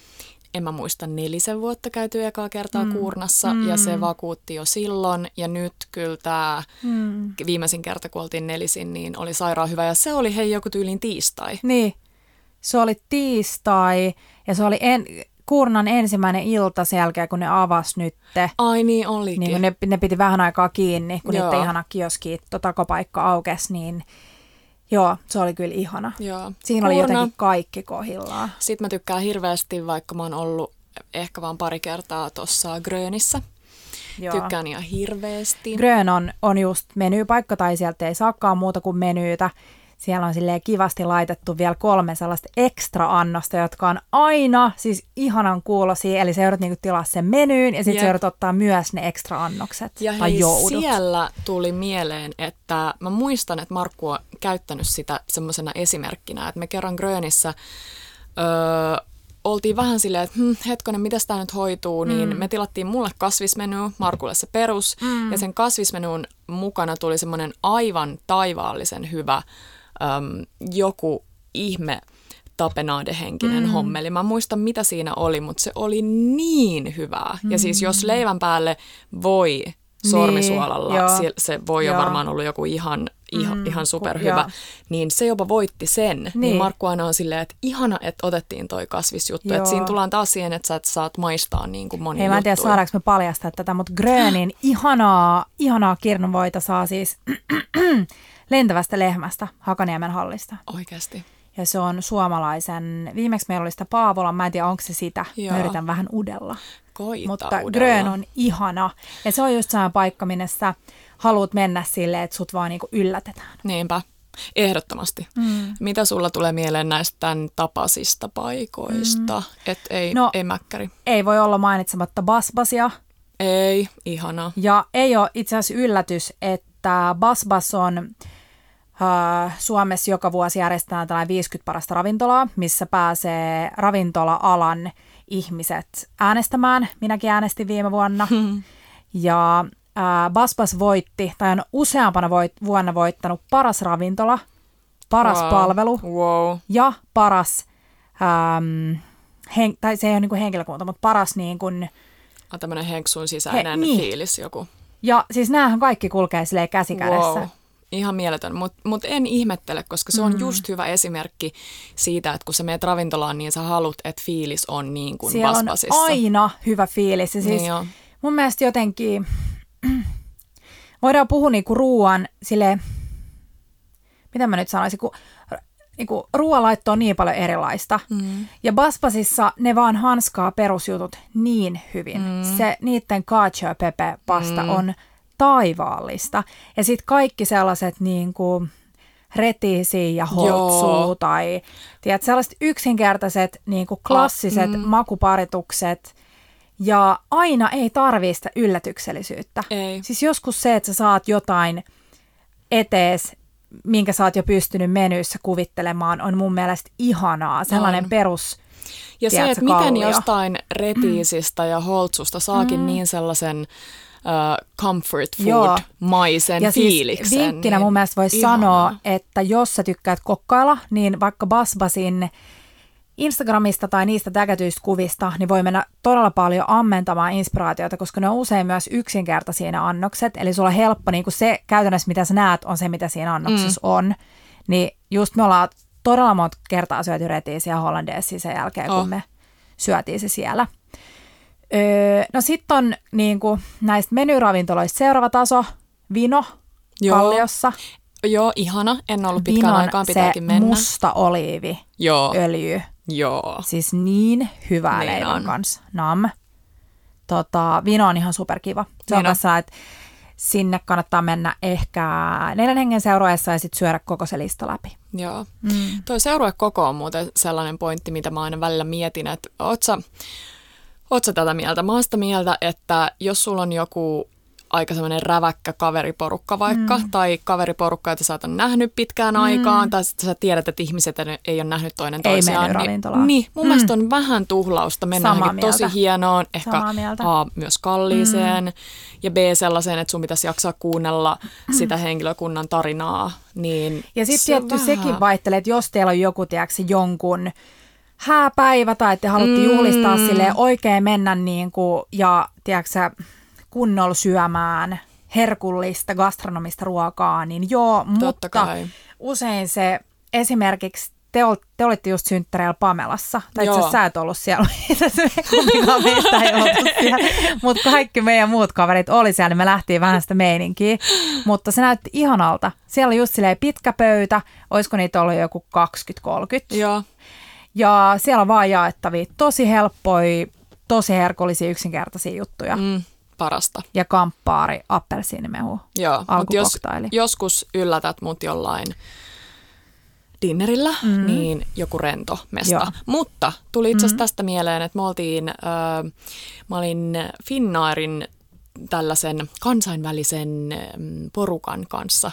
en mä muista, nelisen vuotta käyty ekaa kertaa mm. Kuurnassa mm. ja se vakuutti jo silloin. Ja nyt kyllä tämä mm. viimeisin kerta, kun oltiin nelisin, niin oli sairaan hyvä ja se oli hei joku tyylin tiistai. Niin, se oli tiistai ja se oli en, Kurnan ensimmäinen ilta sen jälkeen, kun ne avas nytte. Ai niin olikin. Niin ne, ne piti vähän aikaa kiinni, kun Joo. niiden ihana kioski, tota, paikka aukesi, niin Joo, se oli kyllä ihana. Joo. Siinä oli Kurna. jotenkin kaikki kohillaan. Sitten mä tykkään hirveästi, vaikka mä oon ollut ehkä vaan pari kertaa tuossa Grönissä. Joo. Tykkään ihan hirveästi. Grön on, on just menypaikka, tai sieltä ei saakaan muuta kuin menyytä. Siellä on silleen kivasti laitettu vielä kolme sellaista ekstra-annosta, jotka on aina siis ihanan kuulosia. Eli sä joudut niinku tilaa sen menyyn ja sitten sä joudut ottaa myös ne ekstra-annokset. Ja tai hei, joudut. siellä tuli mieleen, että mä muistan, että Markku on käyttänyt sitä semmoisena esimerkkinä, että me kerran Grönissä öö, oltiin vähän silleen, että hm, hetkonen, miten tämä nyt hoituu, niin me tilattiin mulle kasvismenu, Markulle se perus, mm. ja sen kasvismenun mukana tuli semmoinen aivan taivaallisen hyvä äm, joku ihme tapenadehenkinen mm. hommeli. Mä en muista, mitä siinä oli, mutta se oli niin hyvää. Mm. Ja siis jos leivän päälle voi sormisuolalla, Niin, joo. se, se voi jo varmaan ollut joku ihan, ihan, Mm, ihan superhyvä, joo. niin se jopa voitti sen. Niin, Niin. Markku aina on silleen, että ihana, että otettiin toi kasvisjuttu. Että siinä tullaan taas siihen, että sä et saat maistaa niin kuin moni Hei, mä en tiedä, juttuja. saadaanko me paljastaa tätä, mutta Grönin ihanaa, ihanaa kirnuvoita saa siis lentävästä lehmästä Hakaniemen hallista. Oikeasti. Ja se on suomalaisen, viimeksi meillä oli sitä Paavola, mä en tiedä onko se sitä, Joo. mä yritän vähän udella. Koita Mutta udella. Grön on ihana. Ja se on just sellainen paikka, minne sä haluat mennä silleen, että sut vaan niinku yllätetään. Niinpä. Ehdottomasti. Mm. Mitä sulla tulee mieleen näistä tämän tapasista paikoista? Mm. Et ei, No- ei mäkkäri. Ei voi olla mainitsematta Basbasia. Ei, ihana. Ja ei ole itse asiassa yllätys, että Basbas on Suomessa joka vuosi järjestetään tällainen 50 parasta ravintolaa, missä pääsee ravintola-alan ihmiset äänestämään. Minäkin äänestin viime vuonna. Ja äh, Basbas voitti, tai on useampana voit, vuonna voittanut paras ravintola, paras wow. palvelu Wow. ja paras, ähm, hen, tai se ei ole niin kuin henkilökunta, mutta paras niin kuin, On tämmöinen henksun sisäinen He- He, niin. fiilis joku. ja siis näähän kaikki kulkee silleen käsi kädessä. Wow. Ihan mieletön, mutta mut en ihmettele, koska se on mm. just hyvä esimerkki siitä, että kun sä meet ravintolaan, niin sä haluat, että fiilis on niin kuin Siellä on Basbasissa. aina hyvä fiilis. Ja siis Niin on. mun mielestä jotenkin voidaan puhua niinku ruoan sille, mitä mä nyt sanoisin, kun niinku, ruoanlaitto on niin paljon erilaista. Mm. Ja Baspasissa ne vaan hanskaa perusjutut niin hyvin. Mm. Se niiden cacio pepe pasta mm. on taivaallista. Ja sitten kaikki sellaiset niinku, retiisi ja hotsuu Joo. tai tiedät, sellaiset yksinkertaiset niinku, klassiset mm. makuparitukset. Ja aina ei tarvii sitä yllätyksellisyyttä. Ei. Siis joskus se, että sä saat jotain etees, minkä sä oot jo pystynyt menyissä kuvittelemaan, on mun mielestä ihanaa. Sellainen On. perus, Ja se, tiedätkö, että miten jostain retiisistä ja holtsusta saakin mm. niin sellaisen uh, comfort food-maisen ja siis fiiliksen. vinkkinä niin mun mielestä voisi ihanaa. sanoa, että jos sä tykkäät kokkailla, niin vaikka Basbasin Instagramista tai niistä tägätyistä kuvista, niin voi mennä todella paljon ammentamaan inspiraatiota, koska ne on usein myös yksinkertaisia ne annokset. Eli sulla on helppo, niin se käytännössä mitä sä näet, on se mitä siinä annoksessa mm. on. Niin just me ollaan todella monta kertaa syöty retiisiä hollandeessa sen jälkeen, Oh. kun me syötiin se siellä. Öö, no sitten on niin kuin, näistä menyravintoloista seuraava taso, vino Joo. Kalliossa. Joo, ihana. En ollut pitkään Vinon aikaan, se pitääkin mennä. musta oliivi Joo, öljy. joo. Siis niin hyvää Niin leivän on. kanssa. Nam. Tota, vino on ihan superkiva. Se Niin on. kanssa, että sinne kannattaa mennä ehkä neljän hengen seurueessa ja sitten syödä koko se lista läpi. Joo. Mm. Toi seuruekoko on muuten sellainen pointti, mitä mä aina välillä mietin, että oot sä, oot sä tätä mieltä? Mä oon sitä mieltä, että jos sulla on joku aika semmoinen räväkkä kaveriporukka vaikka, mm. tai kaveriporukka, jota sä oot nähnyt pitkään mm. aikaan, tai sitten sä tiedät, että ihmiset ei ole nähnyt toinen Ei toisiaan. mennyt niin, niin, mun mm. mielestä on vähän tuhlausta mennä tosi hienoon, ehkä. A, myös kalliiseen, mm. ja B sellaiseen, että sun pitäisi jaksaa kuunnella sitä henkilökunnan tarinaa. Niin Ja sitten se tietty vähän- sekin vaihtelee, että jos teillä on joku, tiedätkö, jonkun hääpäivä tai että haluatte Mm. juhlistaa silleen oikein mennä niin kuin, ja tiedätkö, kunnolla syömään herkullista gastronomista ruokaa, niin joo, Totta mutta kai. usein se esimerkiksi te, ol, te olitte just synttäreillä Pamelassa. Tai itse sä et ollut siellä. Kumpikaan meistä ei ollut siellä. Mutta kaikki meidän muut kaverit oli siellä, niin me lähtiin vähän sitä meininkiä. Mutta se näytti ihanalta. Siellä oli just silleen pitkä pöytä. Olisiko niitä ollut joku 20-30. Joo. Ja siellä on vaan jaettavia tosi helppoja, tosi herkullisia yksinkertaisia juttuja. Mm. Mm, parasta. Ja kamppaari, appelsiinimehu, Joo, mutta jos joskus yllätät mut jollain dinnerillä, mm. niin joku rento mesta. Joo. Mutta tuli itse asiassa tästä mieleen, että me oltiin, äh, mä olin Finnairin tällaisen kansainvälisen mm, porukan kanssa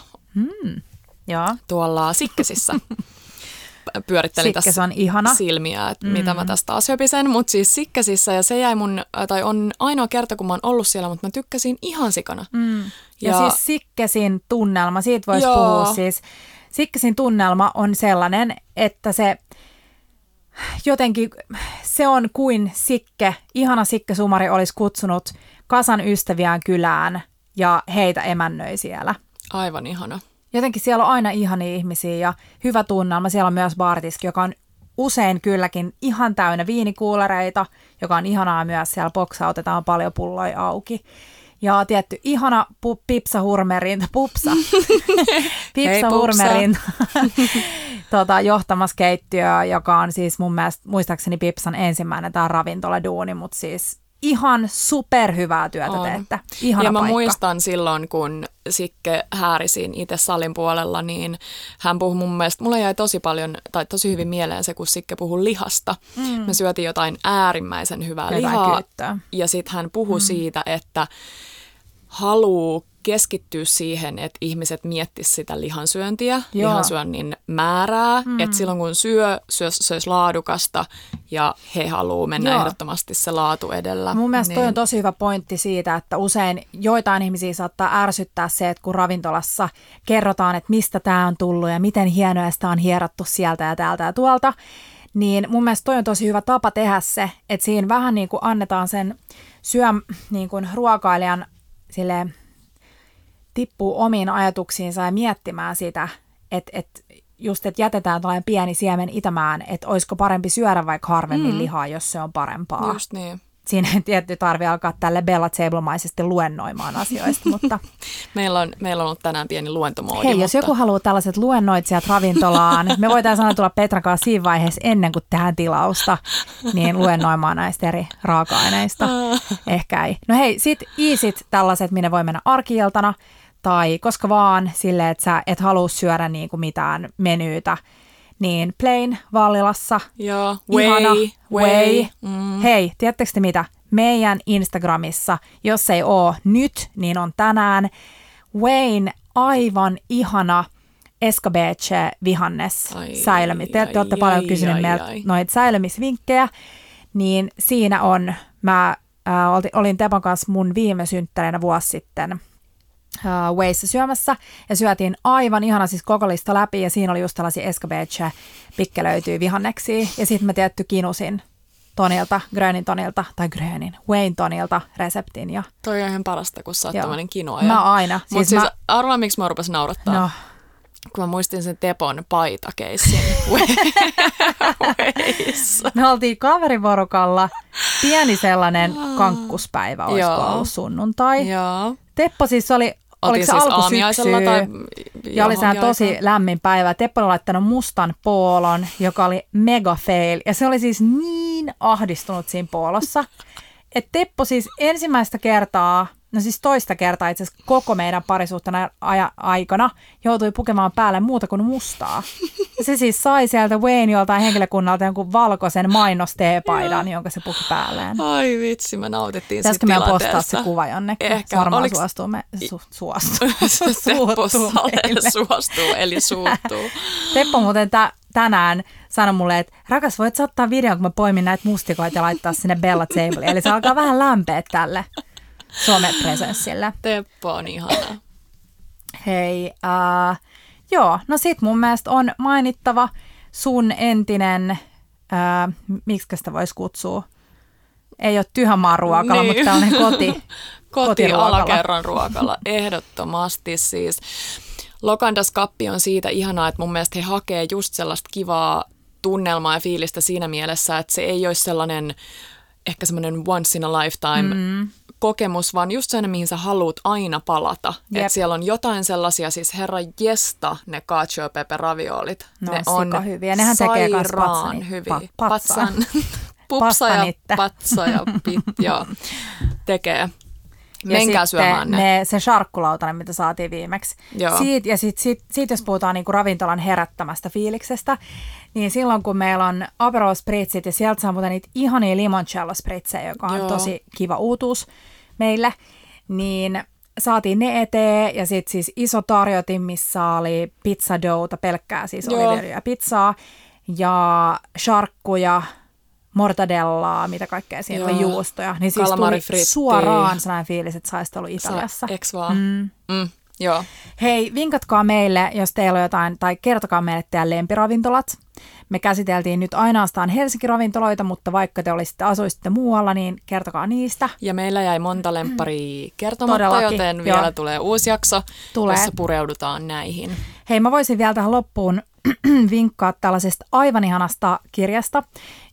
Joo. tuolla Sikkesissä. Pyörittelin tässä on ihana. silmiä, että mm. mitä mä tästä taas höpisen, mutta siis Sikkesissä ja se jäi mun, tai on ainoa kerta, kun mä oon ollut siellä, mutta mä tykkäsin ihan sikana. Mm. Ja, ja siis Sikkesin tunnelma, siitä voisi puhua siis. Sikkesin tunnelma on sellainen, että se jotenkin, se on kuin Sikke, ihana Sikke Sumari olisi kutsunut kasan ystäviään kylään ja heitä emännöi siellä. Aivan ihana. Jotenkin siellä on aina ihania ihmisiä ja hyvä tunnelma. Siellä on myös bartiski, joka on usein kylläkin ihan täynnä viinikuulereita, joka on ihanaa myös. Siellä boksautetaan paljon pulloja auki. Ja tietty ihana pu- Pipsa Hurmerin, pupsa, Pipsa tota, johtamas keittiö, joka on siis mun mielestä muistaakseni Pipsan ensimmäinen tämä ravintoladuuni, mutta siis ihan superhyvää työtä On. teette. Ihana ja mä paikka. muistan silloin, kun Sikke häärisiin itse salin puolella, niin hän puhui mun mielestä, mulle jäi tosi paljon, tai tosi hyvin mieleen se, kun Sikke puhui lihasta. Mm. Me syötiin jotain äärimmäisen hyvää Jotain lihaa. kyyttöä. Ja sitten hän puhui mm. siitä, että haluu keskittyä siihen, että ihmiset miettis sitä lihansyöntiä, Joo. lihansyönnin määrää, mm. että silloin kun syö, syö, söisi laadukasta ja he haluaa mennä Joo. ehdottomasti se laatu edellä. Mun mielestä niin. toi on tosi hyvä pointti siitä, että usein joitain ihmisiä saattaa ärsyttää se, että kun ravintolassa kerrotaan, että mistä tämä on tullut ja miten hienoa sitä on hierottu sieltä ja täältä ja tuolta, niin mun mielestä toi on tosi hyvä tapa tehdä se, että siinä vähän niin kuin annetaan sen syö niin kuin ruokailijan sille tippuu omiin ajatuksiinsa ja miettimään sitä, että, että just, että jätetään tällainen pieni siemen itämään, että olisiko parempi syödä vaikka harvemmin mm. lihaa, jos se on parempaa Just niin. Siinä ei tietty tarvi alkaa tälle Bella Table-maisesti luennoimaan asioista, mutta Meillä on, meillä on ollut tänään pieni luentomoodi. hei, mutta jos joku haluaa tällaiset luennoitsijat ravintolaan, me voitaisiin aina tulla Petran kanssa siinä vaiheessa ennen kuin tehdään tilausta, niin luennoimaan näistä eri raaka-aineista. Ehkä ei. No hei, sit iisit tällaiset, minne voi mennä arkiiltana tai koska vaan silleen, että sä et halua syödä niin kuin mitään menyytä, niin Plain Vallilassa Joo, way, Ihana, way. Mm. Hei, tiedättekö te mitä? Meidän Instagramissa, jos ei oo nyt, niin on tänään Wayne aivan ihana escabeche vihannes Ai, säilömi. Te, te ai, olette paljon ai, kysyneet ai, meiltä ai. noita säilömisvinkkejä, niin siinä on, mä äh, olin, Tepon kanssa mun viime synttäreinä vuosi sitten äh, Wayssa syömässä ja syötiin aivan ihana siis koko lista läpi ja siinä oli just tällaisia escabeche pikkelöityy vihanneksia ja sitten mä tietty kinusin Tonilta, Grönin Tonilta, tai Grönin, Wayne Tonilta reseptin ja Toi on ihan parasta, kun sä oot Joo. tämmönen kinoaja. mä aina. Siis, Mut siis mä, arvaa, miksi mä rupesin naurattaa. no, Kun mä muistin sen Tepon paitakeissin. Me oltiin kaveriporukalla, pieni sellainen kankkuspäivä, olisiko ollut sunnuntai. Joo. Teppo siis oli, oliko se siis aamiaisella tai Ja oli sehän tosi lämmin päivä. Teppo oli laittanut mustan poolon, joka oli mega fail. Ja se oli siis niin ahdistunut siinä poolossa, että Teppo siis ensimmäistä kertaa, no siis toista kertaa itse asiassa koko meidän parisuhteena aja- aikana joutui pukemaan päälle muuta kuin mustaa. Se siis sai sieltä Wayne joltain henkilökunnalta jonkun valkoisen mainosteepaidan, jonka se puki päälleen. Ai vitsi, me nautittiin Pitäisikö siitä meidän postaa se kuva jonnekin? Ehkä. Varmaan Oliks- suostuu. Me, su, suostuu. Teppo suostuu, eli suuttuu. Teppo muuten tä- tänään sanoi mulle, että rakas, voit ottaa videon, kun mä poimin näitä mustikoita ja laittaa sinne Bella Table. Eli se alkaa vähän lämpeä tälle somepresenssille. Teppo on ihana. Hei, äh, joo, no sit mun mielestä on mainittava sun entinen, äh, miksi sitä voisi kutsua? Ei ole tyhämaan ruokala, Niin. mutta tällainen koti, Koti alakerran ruokala, ehdottomasti siis. Lokandas Kappi on siitä ihanaa, että mun mielestä he hakee just sellaista kivaa tunnelmaa ja fiilistä siinä mielessä, että se ei olisi sellainen ehkä semmoinen once in a lifetime mm. Kokemus, vaan just sellainen, mihin sä haluat aina palata. Että siellä on jotain sellaisia, siis herra jesta, ne cacio pepe raviolit. No, ne on hyviä. Nehän tekee sairaan hyviä. Pa- patsan. Pupsa ja patsa ja pit, joo, tekee. Menkää ja syömään ne. ne. Se sharkkulautanen, mitä saatiin viimeksi. Joo. Siit, ja sitten sit, sit, jos puhutaan niinku ravintolan herättämästä fiiliksestä, niin silloin kun meillä on Aperol Spritzit ja sieltä saa muuten niitä ihania limoncello spritsejä, joka on Joo. tosi kiva uutuus meille, niin saatiin ne eteen ja sitten siis iso tarjotin, missä oli pizzadouta, pelkkää siis ja pizzaa ja sharkkuja, mortadellaa, mitä kaikkea siinä on juustoja. Niin siis tuli suoraan sellainen fiilis, että saisi ollut Italiassa. Eks vaan? Mm. Mm. Joo. Hei, vinkatkaa meille, jos teillä on jotain, tai kertokaa meille teidän lempiravintolat. Me käsiteltiin nyt ainoastaan Helsinki-ravintoloita, mutta vaikka te olisitte asuisitte muualla, niin kertokaa niistä. Ja meillä jäi monta lempparia kertomatta, Todellakin, joten vielä joo. tulee uusi jakso, tulee. jossa pureudutaan näihin. Hei, mä voisin vielä tähän loppuun vinkkaa tällaisesta aivan ihanasta kirjasta,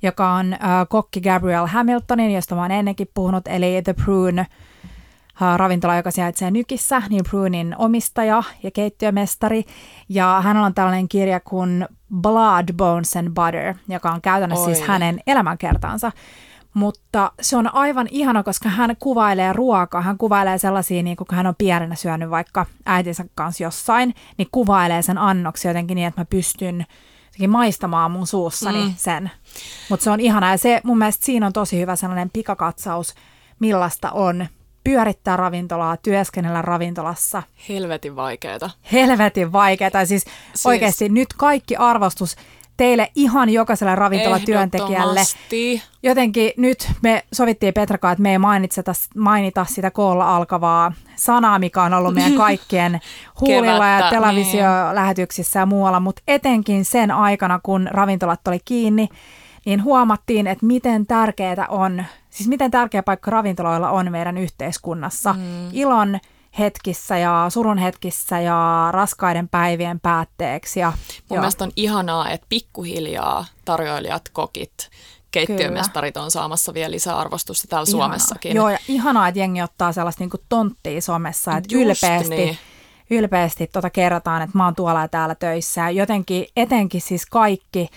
joka on äh, kokki Gabriel Hamiltonin, josta mä oon ennenkin puhunut, eli The Prune ravintola, joka sijaitsee Nykissä, niin Prunin omistaja ja keittiömestari. Ja hän on tällainen kirja kuin Blood, Bones and Butter, joka on käytännössä siis Oi. siis hänen elämänkertansa. Mutta se on aivan ihana, koska hän kuvailee ruokaa. Hän kuvailee sellaisia, niin kun hän on pienenä syönyt vaikka äitinsä kanssa jossain, niin kuvailee sen annoksi jotenkin niin, että mä pystyn maistamaan mun suussani mm. sen. Mutta se on ihana ja se mun mielestä siinä on tosi hyvä sellainen pikakatsaus, millaista on pyörittää ravintolaa, työskennellä ravintolassa. Helvetin vaikeeta. Helvetin vaikeeta. Siis, siis oikeasti nyt kaikki arvostus teille ihan jokaiselle ravintolatyöntekijälle. Jotenkin nyt me sovittiin Petrakaan, että me ei mainita, mainita sitä koolla alkavaa sanaa, mikä on ollut meidän kaikkien huulilla ja niin. televisiolähetyksissä ja muualla, mutta etenkin sen aikana, kun ravintolat oli kiinni, niin huomattiin, että miten tärkeää on, siis miten tärkeä paikka ravintoloilla on meidän yhteiskunnassa. Mm. Ilon hetkissä ja surun hetkissä ja raskaiden päivien päätteeksi. Ja, Mun joo. mielestä on ihanaa, että pikkuhiljaa tarjoilijat, kokit, keittiömestarit on saamassa vielä lisää arvostusta täällä ihanaa. Suomessakin. Joo, ja ihanaa, että jengi ottaa sellaista niin tonttia somessa, että Just ylpeästi, niin. ylpeästi tota kerrotaan, että mä oon tuolla ja täällä töissä. Ja jotenkin etenkin siis kaikki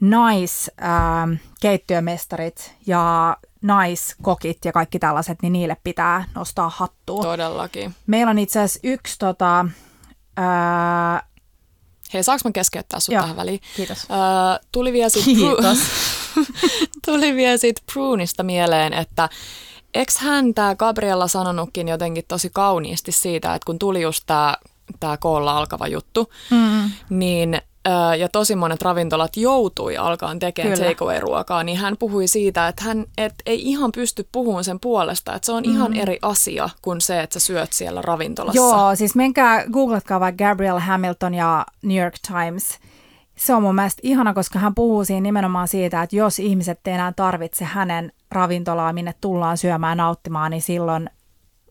naiskeittiömestarit ähm, ja naiskokit ja kaikki tällaiset, niin niille pitää nostaa hattua. Todellakin. Meillä on itse asiassa yksi tota, ää... Hei, saanko mä keskeyttää sut Joo, tähän väliin? Kiitos. Ää, tuli vielä sit Kiitos. tuli vielä siitä Pruunista mieleen, että eikö hän tämä Gabriella sanonutkin jotenkin tosi kauniisti siitä, että kun tuli just tämä tämä koolla alkava juttu, mm. niin ja tosi monet ravintolat joutui alkaa tekemään takeaway-ruokaa, niin hän puhui siitä, että hän et ei ihan pysty puhumaan sen puolesta, että se on mm. ihan eri asia kuin se, että sä syöt siellä ravintolassa. Joo, siis menkää, googlatkaa vaikka Gabriel Hamilton ja New York Times. Se on mun mielestä ihana, koska hän puhuu siinä nimenomaan siitä, että jos ihmiset ei enää tarvitse hänen ravintolaa, minne tullaan syömään nauttimaan, niin silloin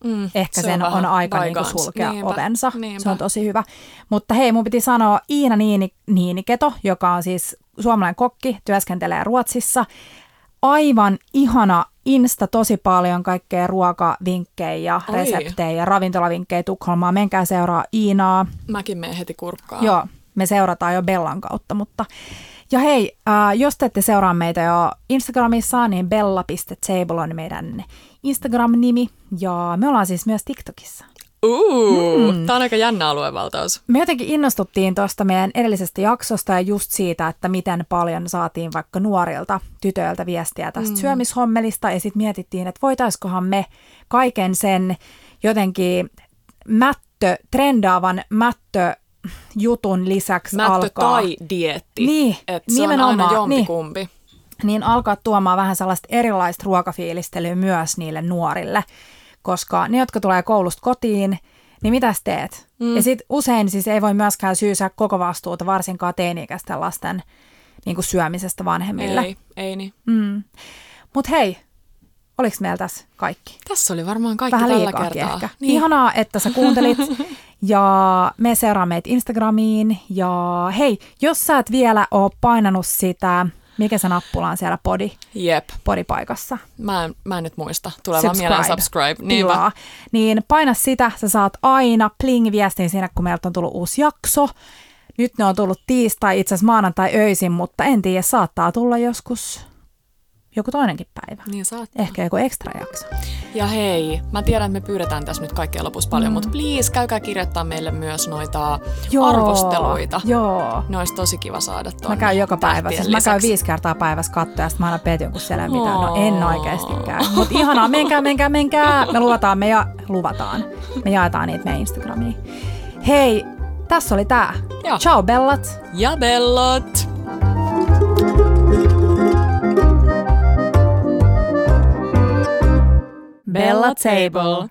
Mm, Ehkä se sen on, on aika niinku sulkea niinpä, ovensa. Niinpä. Se on tosi hyvä. Mutta hei, mun piti sanoa Iina Niini, Niiniketo, joka on siis suomalainen kokki, työskentelee Ruotsissa. Aivan ihana Insta tosi paljon kaikkea ruokavinkkejä ja Oi. reseptejä ja ravintolavinkkejä Tukholmaa. Menkää seuraa Iinaa. Mäkin menen heti kurkkaan. Joo, me seurataan jo Bellan kautta, mutta ja hei, äh, jos te ette seuraa meitä jo Instagramissa, niin bella.table on meidän Instagram-nimi ja me ollaan siis myös TikTokissa. Uh, mm. Tämä on aika jännä aluevaltaus. Me jotenkin innostuttiin tuosta meidän edellisestä jaksosta ja just siitä, että miten paljon saatiin vaikka nuorilta tytöiltä viestiä tästä mm. syömishommelista ja sitten mietittiin, että voitaiskohan me kaiken sen jotenkin mättö, trendaavan mättö jutun lisäksi Mättö alkaa... tai dietti. Niin, että se nimenomaan. on aina jompikumpi. Niin, niin alkaa tuomaan vähän sellaista erilaista ruokafiilistelyä myös niille nuorille, koska ne, jotka tulee koulusta kotiin, niin mitä teet? Mm. Ja sitten usein siis ei voi myöskään syysää koko vastuuta, varsinkaan teini-ikäisten lasten niin kuin syömisestä vanhemmille. Ei, ei niin. Mm. Mutta hei, oliko meillä tässä kaikki? Tässä oli varmaan kaikki Vähän tällä kertaa. Ehkä. Niin. Ihanaa, että sä kuuntelit. Ja me seuraa meitä Instagramiin. Ja hei, jos sä et vielä ole painanut sitä, mikä se nappula on siellä podi, Jep. podipaikassa. Mä en, mä en nyt muista. Tulee vaan mieleen subscribe. Tilaa. Niin paina sitä, sä saat aina pling-viestin siinä, kun meiltä on tullut uusi jakso. Nyt ne on tullut tiistai, itse asiassa maanantai öisin, mutta en tiedä, saattaa tulla joskus joku toinenkin päivä. Niin saattaa. Ehkä joku ekstra jakso. Ja hei, mä tiedän, että me pyydetään tässä nyt kaikkien lopussa paljon, mm. mutta please käykää kirjoittaa meille myös noita joo, arvosteluita. Joo. Ne olisi tosi kiva saada tuonne. Mä käyn joka päivä. Siis mä käyn viisi kertaa päivässä kattoja ja sitten mä aina petyn, kun siellä mitään. No en oikeasti käy. Mutta ihanaa, menkää, menkää, menkää. Me luvataan, me ja luvataan. Me jaetaan niitä meidän Instagramiin. Hei, tässä oli tää. Joo. Ciao bellat. Ja bellot. Bella Table.